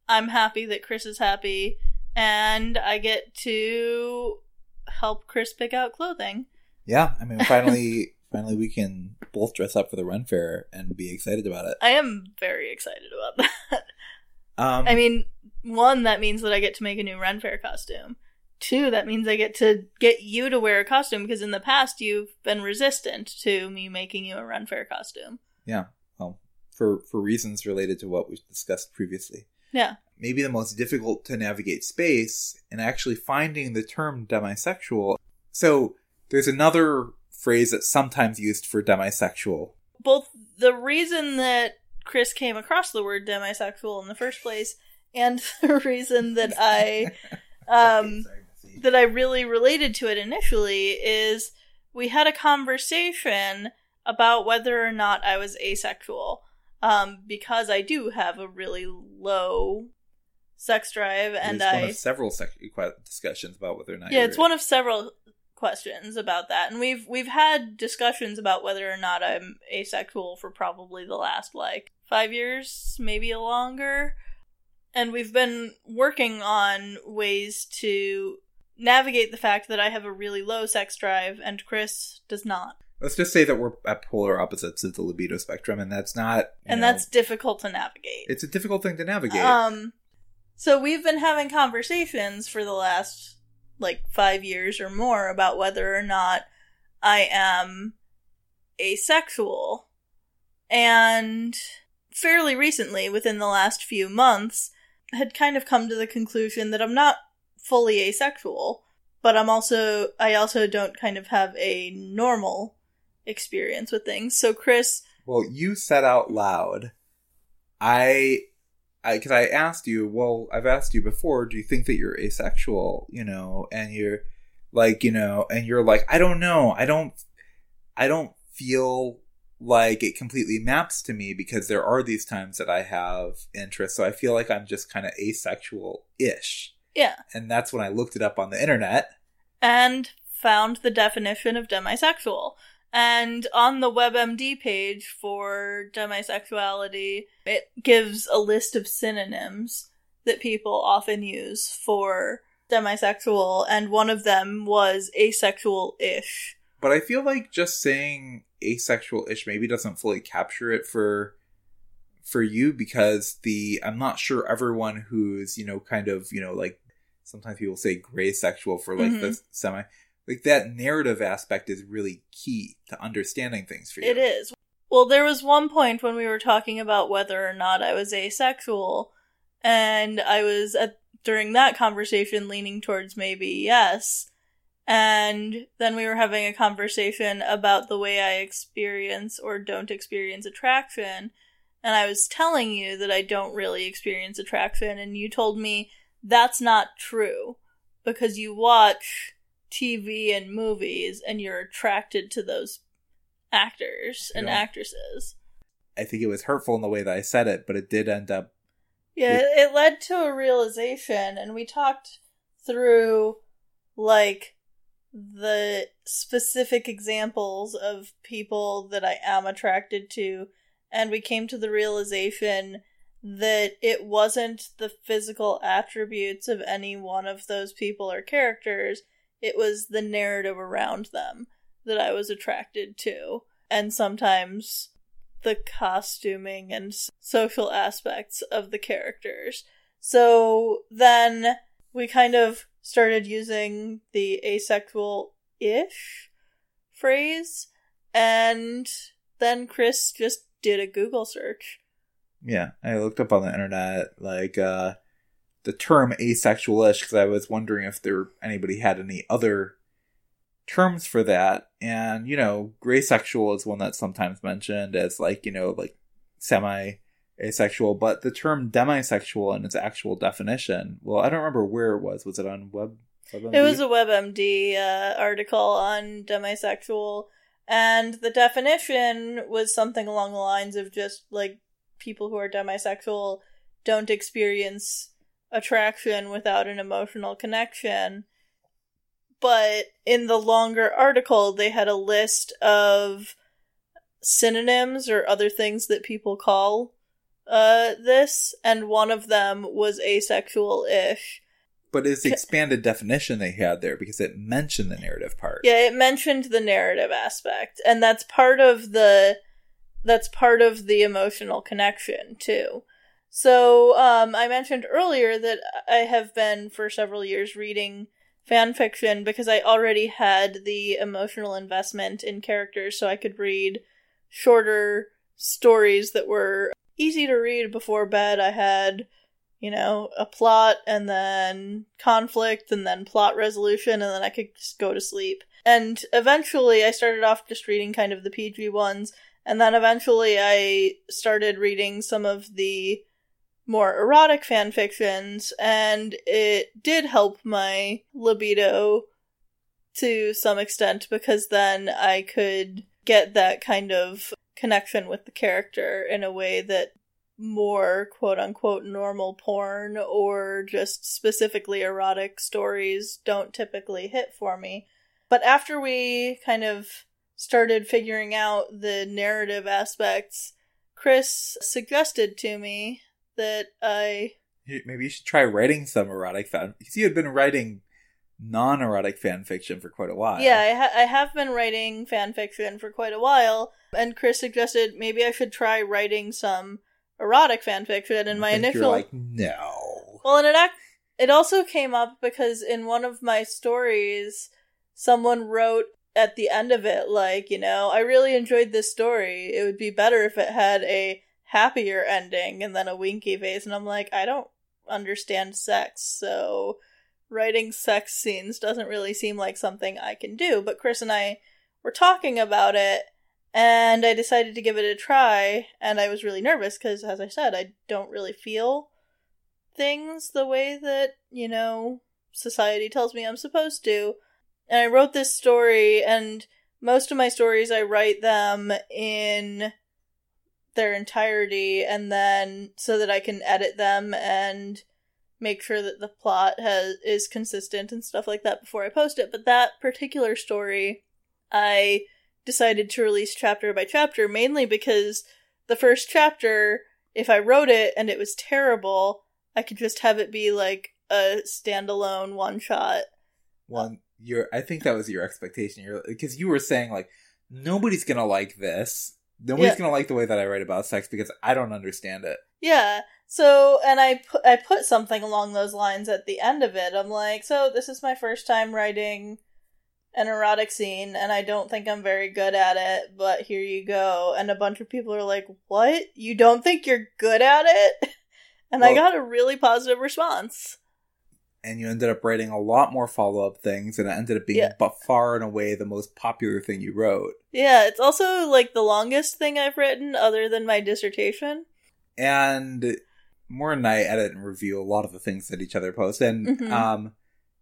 I'm happy that Chris is happy, and I get to help Chris pick out clothing. Yeah, I mean, finally, finally, we can both dress up for the Ren Fair and be excited about it. I am very excited about that. Um, I mean, one, that means that I get to make a new Ren Fair costume. Two, that means I get to get you to wear a costume because in the past you've been resistant to me making you a Ren Fair costume. yeah, well, for for reasons related to what we discussed previously. Yeah. maybe the most difficult to navigate space and actually finding the term demisexual. So there's another phrase that's sometimes used for demisexual. Both the reason that Chris came across the word demisexual in the first place and the reason that I um that I really related to it initially is we had a conversation about whether or not I was asexual. Um, because I do have a really low sex drive and It's I one of several sec- discussions about whether or not. Yeah, it's one of several questions about that. And we've we've had discussions about whether or not I'm asexual for probably the last like 5 years, maybe longer. And we've been working on ways to navigate the fact that I have a really low sex drive and Chris does not. Let's just say that we're at polar opposites of the libido spectrum, and that's not. And know, that's difficult to navigate. it's a difficult thing to navigate. Um, so we've been having conversations for the last like five years or more about whether or not I am asexual. And fairly recently, within the last few months, had kind of come to the conclusion that I'm not fully asexual, but I'm also, I also don't kind of have a normal experience with things. So, Chris, Well, you said out loud, I, because I asked you. Well, I've asked you before. Do you think that you're asexual? You know, and you're like, you know, and you're like, I don't know. I don't, I don't feel like it completely maps to me because there are these times that I have interest. So I feel like I'm just kind of asexual ish. yeah, And that's when I looked it up on the internet. and found the definition of demisexual. And on the WebMD page for demisexuality, it gives a list of synonyms that people often use for demisexual, and one of them was asexual ish. But I feel like just saying asexual ish maybe doesn't fully capture it for for you because the I'm not sure everyone who's, you know, kind of, you know, like sometimes people say gray sexual for like the mm-hmm. semi like that narrative aspect is really key to understanding things for you. It is. Well, there was one point when we were talking about whether or not I was asexual, and I was at during that conversation leaning towards maybe yes. And then we were having a conversation about the way I experience or don't experience attraction. And I was telling you that I don't really experience attraction, and you told me that's not true because you watch TV and movies and you're attracted to those actors and Yeah. actresses. I think it was hurtful in the way that I said it, but it did end up Yeah, Yeah. it led to a realization, and we talked through like the specific examples of people that I am attracted to, and we came to the realization that it wasn't the physical attributes of any one of those people or characters, it was the narrative around them that I was attracted to. And sometimes the costuming and social aspects of the characters. So then we kind of started using the asexual ish phrase, and then Chris just did a Google search. Yeah, I looked up on the internet like uh the term asexual-ish because I was wondering if there anybody had any other terms for that. And you know, gray sexual is one that's sometimes mentioned as like you know like semi asexual, but the term demisexual in its actual definition. Well, I don't remember where it was. Was it on web? WebMD? It was a WebMD uh, article on demisexual, and the definition was something along the lines of just like people who are demisexual don't experience attraction without an emotional connection. But in the longer article, they had a list of synonyms or other things that people call uh, this, and one of them was asexual ish. but it's the expanded definition they had there because it mentioned the narrative part. Yeah, it mentioned the narrative aspect, and that's part of the that's part of the emotional connection too. So, um, I mentioned earlier that I have been for several years reading fan fiction because I already had the emotional investment in characters, so I could read shorter stories that were easy to read before bed. I had you know, a plot and then conflict and then plot resolution and then I could just go to sleep. And eventually I started off just reading kind of the PG ones and then eventually I started reading some of the more erotic fan fictions and it did help my libido to some extent because then I could get that kind of connection with the character in a way that more quote unquote normal porn or just specifically erotic stories don't typically hit for me. But after we kind of started figuring out the narrative aspects, Chris suggested to me that I Maybe you should try writing some erotic fan because you had been writing non-erotic fan fiction for quite a while. Yeah, I, ha- I have been writing fan fiction for quite a while, and Chris suggested maybe I should try writing some erotic fan fiction. And my initial you're like no. Well, and it ac- it also came up because in one of my stories, someone wrote at the end of it, like, you know, I really enjoyed this story. It would be better if it had a happier ending and then a winky face. And I'm like, I don't understand sex, so writing sex scenes doesn't really seem like something I can do. But Chris and I were talking about it, And I decided to give it a try, and I was really nervous because, as I said, I don't really feel things the way that, you know, society tells me I'm supposed to. And I wrote this story, and most of my stories, I write them in their entirety, and then so that I can edit them and make sure that the plot has is consistent and stuff like that before I post it. But that particular story, I decided to release chapter by chapter mainly because the first chapter, if I wrote it and it was terrible, I could just have it be like a standalone one shot. One, your I think that was your expectation. You're because you were saying like nobody's gonna like this. Nobody's Yeah. gonna like the way that I write about sex because I don't understand it. Yeah. So, and I put I put something along those lines at the end of it. I'm like, so this is my first time writing an erotic scene, and I don't think I'm very good at it. But here you go. And a bunch of people are like, "What? You don't think you're good at it?" And I got a really positive response. And you ended up writing a lot more follow up things, and it ended up being Yeah. but far and away the most popular thing you wrote. Yeah, it's also like the longest thing I've written, other than my dissertation. and Moore and I edit and review a lot of the things that each other post, and Mhm. um,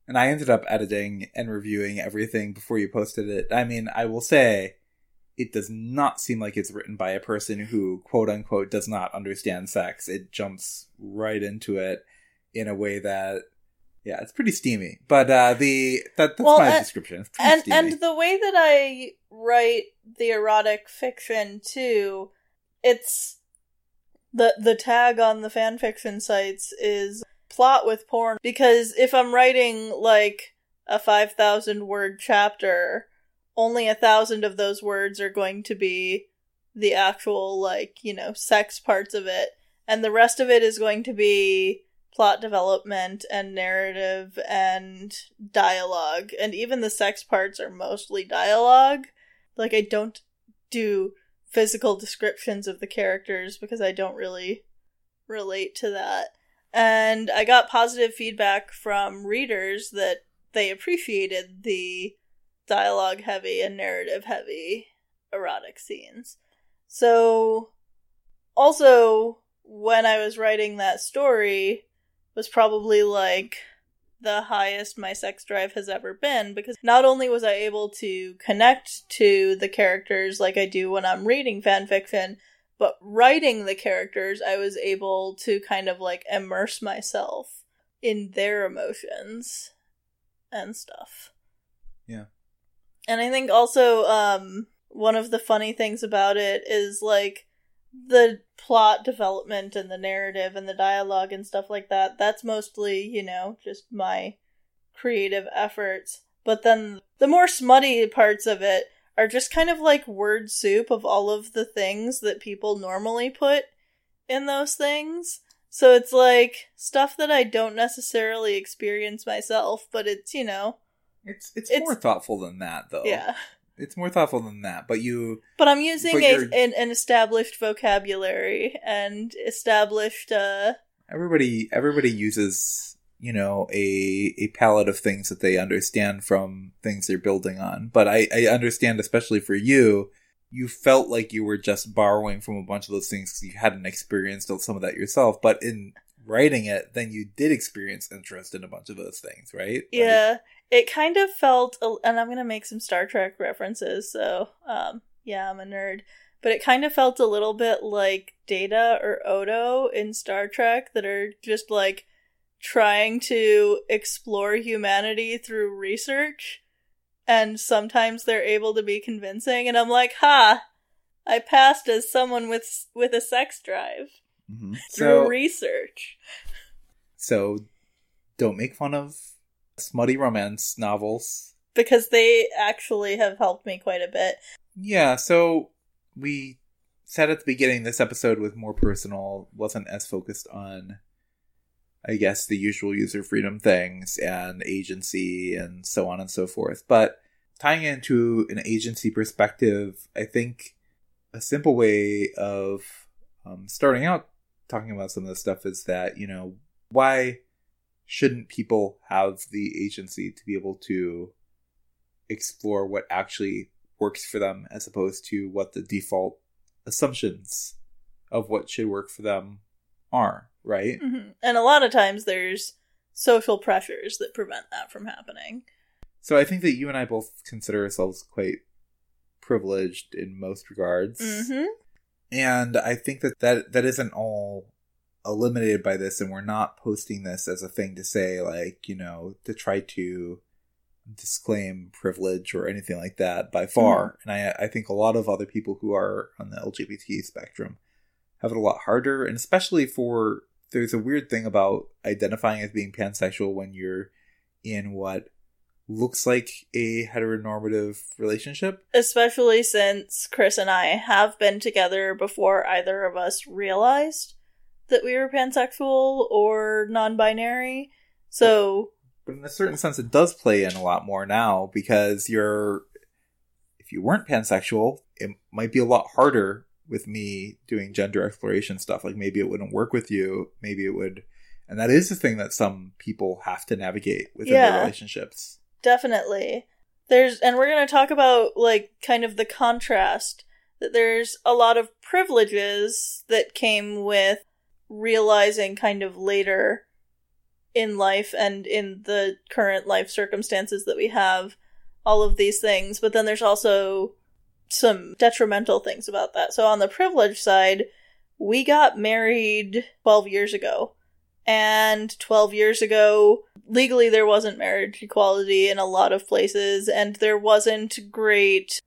and I ended up editing and reviewing everything before you posted it. I mean, I will say, it does not seem like it's written by a person who quote unquote does not understand sex. It jumps right into it in a way that, yeah, it's pretty steamy. But uh, the that, that's Well, my and- description. It's pretty and steamy. and the way that I write the erotic fiction too, it's the the tag on the fan fiction sites is plot with porn because if I'm writing like a five thousand word chapter, only a thousand of those words are going to be the actual like you know sex parts of it, and the rest of it is going to be plot development and narrative and dialogue and even the sex parts are mostly dialogue. Like i don't do physical descriptions of the characters because i don't really relate to that. And i got positive feedback from readers that they appreciated the dialogue heavy and narrative heavy erotic scenes. So also when i was writing that story was probably like the highest my sex drive has ever been because not only was I able to connect to the characters like I do when I'm reading fan fiction, but writing the characters, I was able to kind of like immerse myself in their emotions and stuff. Yeah. And I think also um one of the funny things about it is like the plot development and the narrative and the dialogue and stuff like that that's mostly you know just my creative efforts. But then the more smutty parts of it are just kind of like word soup of all of the things that people normally put in those things. So it's like stuff that i don't necessarily experience myself but it's you know it's, it's it's- more thoughtful than that, though. yeah it's more thoughtful than that. But you but i'm using But a, an, an established vocabulary and established uh everybody everybody uses you know a a palette of things that they understand from things they're building on. But i i understand especially for you you felt like you were just borrowing from a bunch of those things because you hadn't experienced some of that yourself. But in writing it then you did experience interest in a bunch of those things right? Like, Yeah, it kind of felt, and I'm gonna make some Star Trek references. So, um, yeah, I'm a nerd, but it kind of felt a little bit like Data or Odo in Star Trek that are just like trying to explore humanity through research, and sometimes they're able to be convincing. And I'm like, ha, I passed as someone with with a sex drive mhm. through so research. so don't make fun of smutty romance novels Because they actually have helped me quite a bit. Yeah, so we said at the beginning this episode was more personal, wasn't as focused on I guess the usual user freedom things and agency and so on and so forth. But tying into an agency perspective, I think a simple way of um, starting out talking about some of this stuff is that, you know, why shouldn't people have the agency to be able to explore what actually works for them as opposed to what the default assumptions of what should work for them are, right? hmm And a lot of times there's social pressures that prevent that from happening. So I think that you and I both consider ourselves quite privileged in most regards. hmm And I think that, that that isn't all eliminated by this, and we're not posting this as a thing to say, like, you know, to try to disclaim privilege or anything like that by mm-hmm. far. And I, I think a lot of other people who are on the LGBT spectrum have it a lot harder, and especially for there's a weird thing about identifying as being pansexual when you're in what looks like a heteronormative relationship. Especially since Chris and I have been together before either of us realized that we were pansexual or non binary. So, But in a certain sense, it does play in a lot more now because you're, if you weren't pansexual, it might be a lot harder with me doing gender exploration stuff. Like maybe it wouldn't work with you. Maybe it would. And that is the thing that some people have to navigate within Yeah. their relationships. definitely. There's, and we're going to talk about, like, kind of the contrast that there's a lot of privileges that came with realizing kind of later in life and in the current life circumstances that we have all of these things. But then there's also some detrimental things about that. So on the privilege side we got married 12 years ago. And 12 years ago legally there wasn't marriage equality in a lot of places. And there wasn't great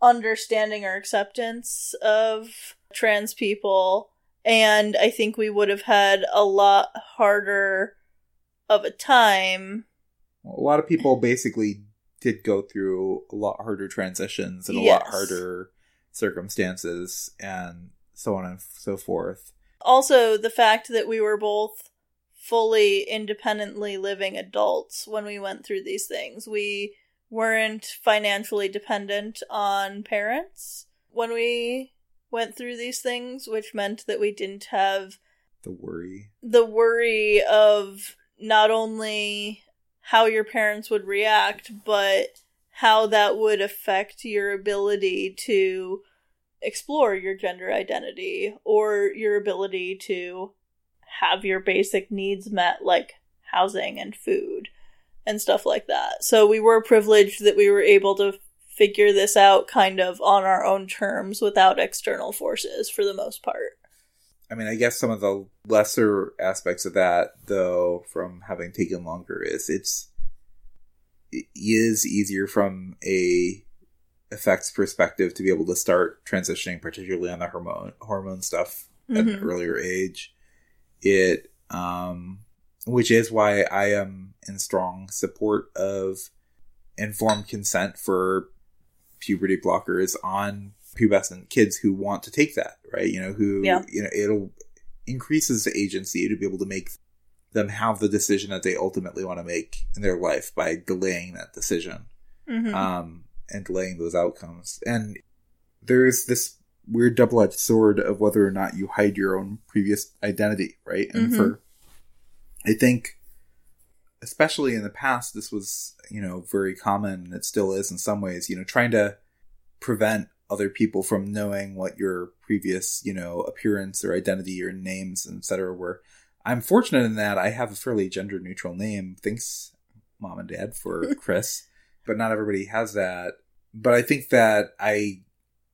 understanding or acceptance of trans people and i think we would have had a lot harder of a time A lot of people basically did go through a lot harder transitions and a lot harder circumstances and so on and so forth. also the fact that we were both fully independently living adults when we went through these things. We weren't financially dependent on parents when we went through these things, which meant that we didn't have The worry. the worry of not only how your parents would react, but how that would affect your ability to explore your gender identity or your ability to have your basic needs met, like housing and food and stuff like that. So we were privileged that we were able to figure this out kind of on our own terms without external forces for the most part. I mean, I guess some of the lesser aspects of that, though, from having taken longer, is it's it is easier from a effects perspective to be able to start transitioning, particularly on the hormone hormone stuff at an earlier age. It, um, which is why I am in strong support of informed consent for puberty blockers on pubescent kids who want to take that, right? You know, who, Yeah. you know, it'll increases the agency to be able to make them have the decision that they ultimately want to make in their life by delaying that decision Mhm. um, and delaying those outcomes. And there's this weird double edged sword of whether or not you hide your own previous identity, right? And Mhm. for, I think, especially in the past, this was, you know, very common, and it still is in some ways, you know, trying to prevent other people from knowing what your previous, you know, appearance or identity or names, et cetera, were. I'm fortunate in that I have a fairly gender neutral name. Thanks, mom and dad, for Chris. But not everybody has that. But I think that I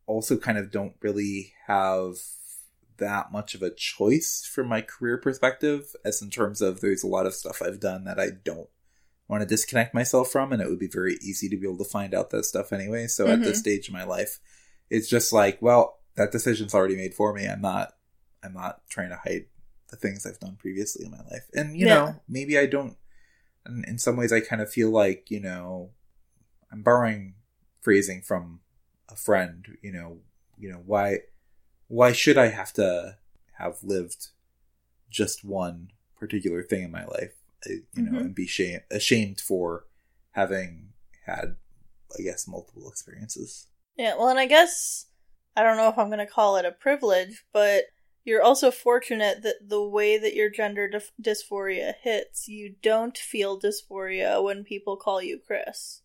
also kind of don't really have that much of a choice from my career perspective, as in terms of there's a lot of stuff I've done that I don't want to disconnect myself from, and it would be very easy to be able to find out that stuff anyway. So at this Mhm. stage in my life, it's just like, well, that decision's already made for me. I'm not, I'm not trying to hide the things I've done previously in my life. And you Yeah. know, maybe I don't. And in some ways, I kind of feel like you know, I'm borrowing phrasing from a friend. You know, you know why, why should I have to have lived just one particular thing in my life? You know, Mhm. and be shame, ashamed for having had, I guess, multiple experiences. Yeah, well, and I guess I don't know if I'm going to call it a privilege, but you're also fortunate that the way that your gender dys- dysphoria hits, you don't feel dysphoria when people call you Chris.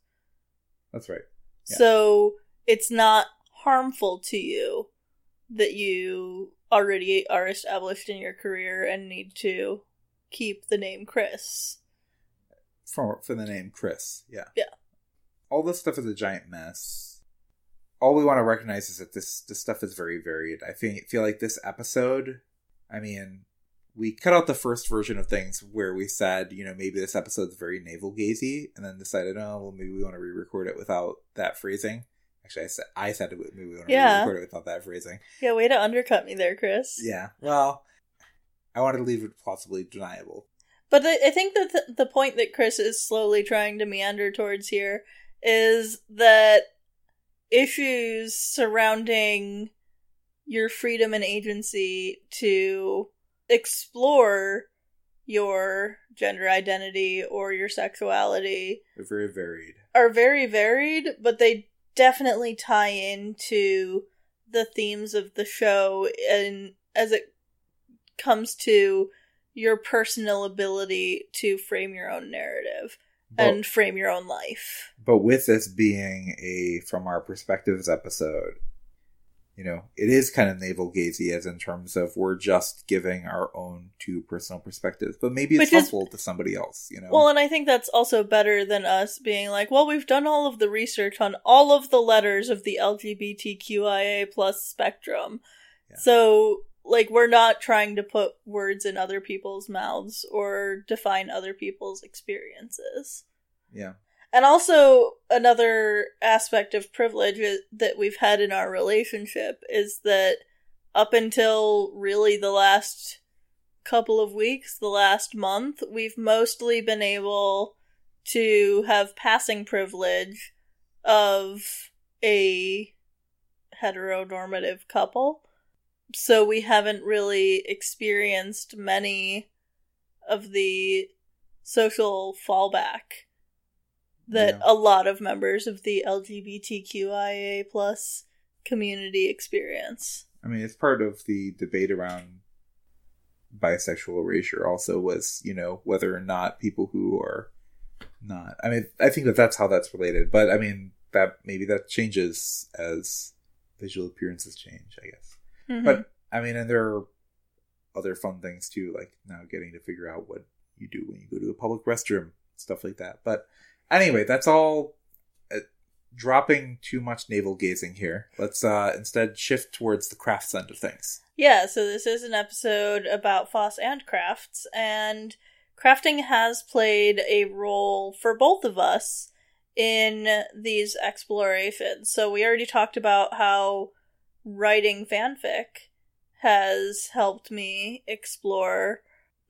That's right. Yeah. So it's not harmful to you that you already are established in your career and need to keep the name Chris. For for the name Chris, yeah. Yeah. All this stuff is a giant mess. All we want to recognize is that this this stuff is very varied. I think feel like this episode, I mean, we cut out the first version of things where we said, you know, maybe this episode's very navel gazy, and then decided, oh, well, maybe we want to re-record it without that phrasing. Actually, I said I said it. Maybe we want to Yeah. re-record it without that phrasing. Yeah, way to undercut me there, Chris. Yeah. Well, I wanted to leave it possibly deniable. But I I think that the, the point that Chris is slowly trying to meander towards here is that issues surrounding your freedom and agency to explore your gender identity or your sexuality They're very varied. are very varied, but they definitely tie into the themes of the show and as it comes to your personal ability to frame your own narrative But, and frame your own life. but with this being a from our perspectives episode, you know, it is kind of navel gazy as in terms of we're just giving our own two personal perspectives, but maybe it's Which is- helpful to somebody else. You know, Well, and I think that's also better than us being like, well, we've done all of the research on all of the letters of the LGBTQIA plus spectrum. Yeah. So, like, we're not trying to put words in other people's mouths or define other people's experiences. yeah, And also, another aspect of privilege that we've had in our relationship is that up until really the last couple of weeks, the last month, we've mostly been able to have passing privilege of a heteronormative couple. So we haven't really experienced many of the social fallback that Yeah. a lot of members of the LGBTQIA plus community experience. I mean, it's part of the debate around bisexual erasure. Also, was you know whether or not people who are not. I mean, I think that that's how that's related. But I mean, that maybe that changes as visual appearances change. I guess. Mhm. But I mean, and there are other fun things too, like now getting to figure out what you do when you go to a public restroom, stuff like that. But anyway, that's all. Uh, dropping too much navel gazing here. Let's uh instead shift towards the crafts end of things. Yeah, so this is an episode about Foss and crafts, and crafting has played a role for both of us in these explorations. So we already talked about how writing fanfic has helped me explore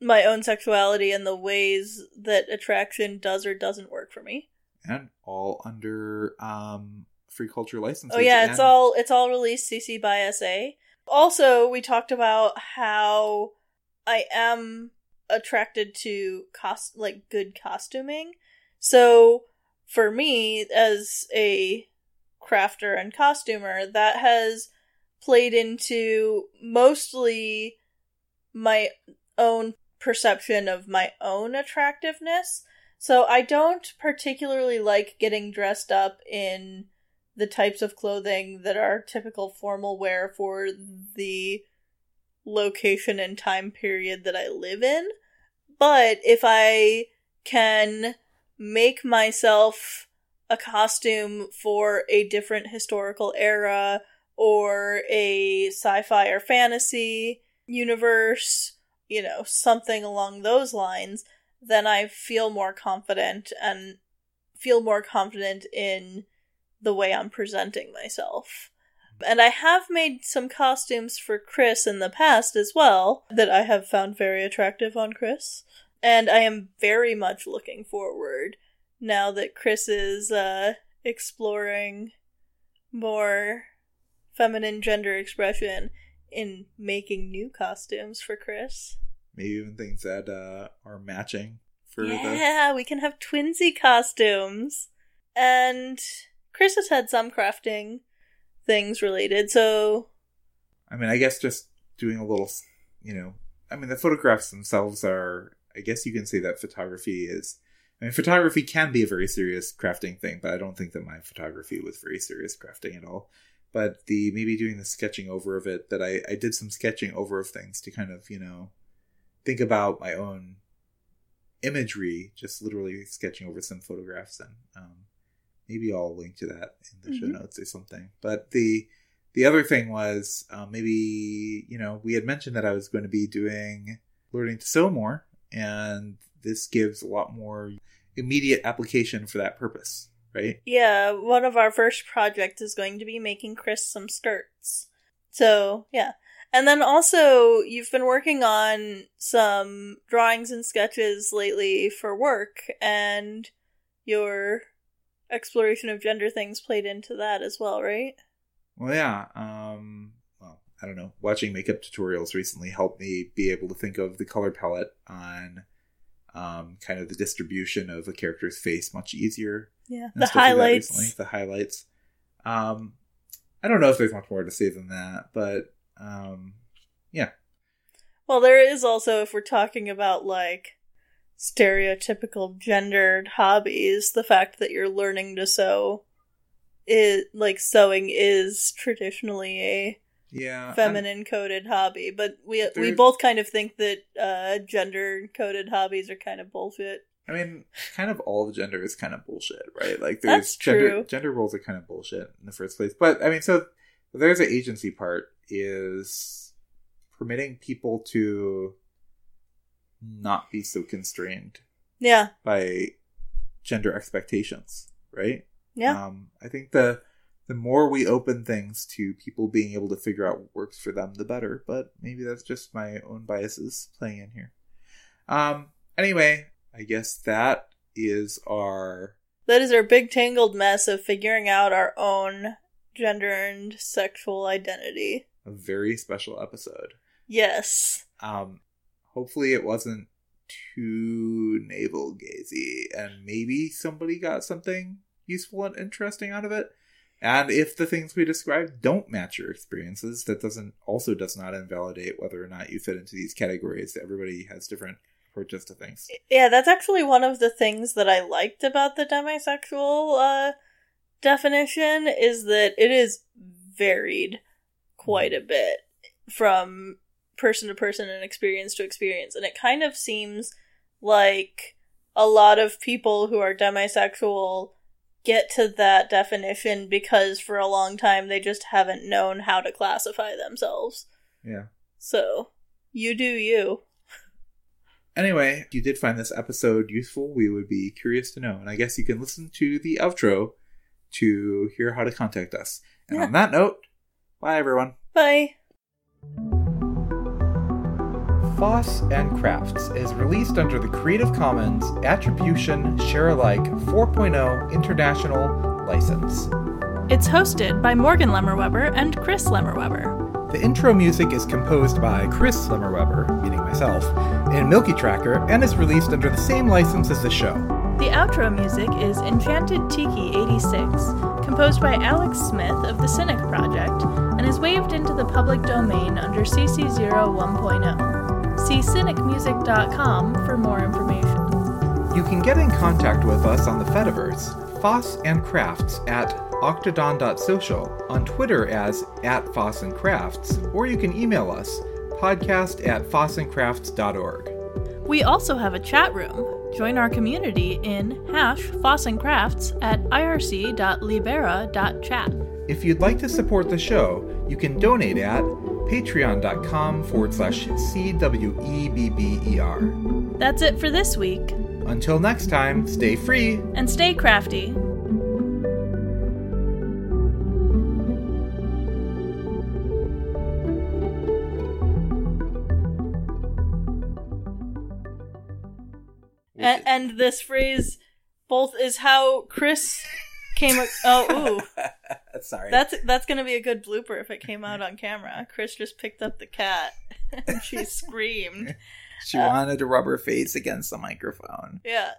my own sexuality and the ways that attraction does or doesn't work for me. and all under um free culture licenses. Oh yeah, it's and- all it's all released CC by SA. Also, we talked about how I am attracted to cost like good costuming. So for me as a crafter and costumer, that has played into mostly my own perception of my own attractiveness. So I don't particularly like getting dressed up in the types of clothing that are typical formal wear for the location and time period that I live in. But if I can make myself a costume for a different historical era or a sci fi or fantasy universe, you know, something along those lines, then I feel more confident and feel more confident in the way I'm presenting myself. And I have made some costumes for Chris in the past as well that I have found very attractive on Chris. And I am very much looking forward now that Chris is uh, exploring more feminine gender expression in making new costumes for Chris. Maybe even things that uh are matching for the Yeah, we can have twinsy costumes. And Chris has had some crafting things related, so I mean, I guess just doing a little, you know, I mean, the photographs themselves are, I guess you can say that photography is I mean, photography can be a very serious crafting thing, but I don't think that my photography was very serious crafting at all. But the maybe doing the sketching over of it, that I, I did some sketching over of things to kind of, you know, think about my own imagery, just literally sketching over some photographs. And um, maybe I'll link to that in the show Mhm. notes or something. But the the other thing was uh, maybe, you know, we had mentioned that I was going to be doing learning to sew more, and this gives a lot more immediate application for that purpose, right? Yeah, one of our first projects is going to be making Chris some skirts. So, yeah. And then also, you've been working on some drawings and sketches lately for work, and your exploration of gender things played into that as well, right? Well, yeah. Um, well, I don't know. Watching makeup tutorials recently helped me be able to think of the color palette on um, kind of the distribution of a character's face much easier. Yeah. The like highlights. the highlights. Um, I don't know if there's much more to say than that, but um, yeah. Well, there is also, if we're talking about like stereotypical gendered hobbies, the fact that you're learning to sew is like sewing is traditionally a Yeah. Feminine coded hobby, but we we both kind of think that uh, gender coded hobbies are kind of bullshit. I mean, kind of all the gender is kind of bullshit, right? Like That's there's gender true. gender roles are kind of bullshit in the first place. But I mean, so there's an agency part is permitting people to not be so constrained Yeah, by gender expectations, right? yeah, Um, I think the the more we open things to people being able to figure out what works for them, the better. But maybe that's just my own biases playing in here. Um. Anyway, I guess that is our that is our big tangled mess of figuring out our own gender and sexual identity. a very special episode. Yes, Um. Hopefully, it wasn't too navel gazy, and maybe somebody got something useful and interesting out of it. And if the things we described don't match your experiences, that doesn't also does not invalidate whether or not you fit into these categories. Everybody has different approaches to things. yeah, that's actually one of the things that I liked about the demisexual uh, definition is that it is varied quite a bit from person to person and experience to experience, and it kind of seems like a lot of people who are demisexual get to that definition because for a long time they just haven't known how to classify themselves. Yeah. So, you do you. Anyway, if you did find this episode useful, we would be curious to know. And I guess you can listen to the outro to hear how to contact us. And Yeah. on that note, bye everyone. Bye. Foss and Crafts is released under the Creative Commons Attribution Share Alike 4.0 International License. It's hosted by Morgan Lemmer Webber and Chris Lemmer Webber. The intro music is composed by Chris Lemmer Webber, meaning myself, in MilkyTracker and is released under the same license as the show. The outro music is Enchanted Tiki 86, composed by Alex Smith of the Cynic Project, and is waived into the public domain under CC 0 01.0. See cynicmusic.com for more information. You can get in contact with us on the Fediverse, Foss and Crafts at octodon.social, on Twitter as at Foss and Crafts, or you can email us, podcast at fossandcrafts.org. We also have a chat room. Join our community in hash Foss and Crafts at irc.libera.chat. If you'd like to support the show, you can donate at patreon.com forward slash CWEBBER. That's it for this week, Until next time, stay free. and stay crafty. And, and this phrase both is how Chris came. A- oh, ooh, Sorry. that's that's gonna be a good blooper if it came out on camera. Chris just picked up the cat and she screamed. she wanted to rub her face against the microphone. Yeah,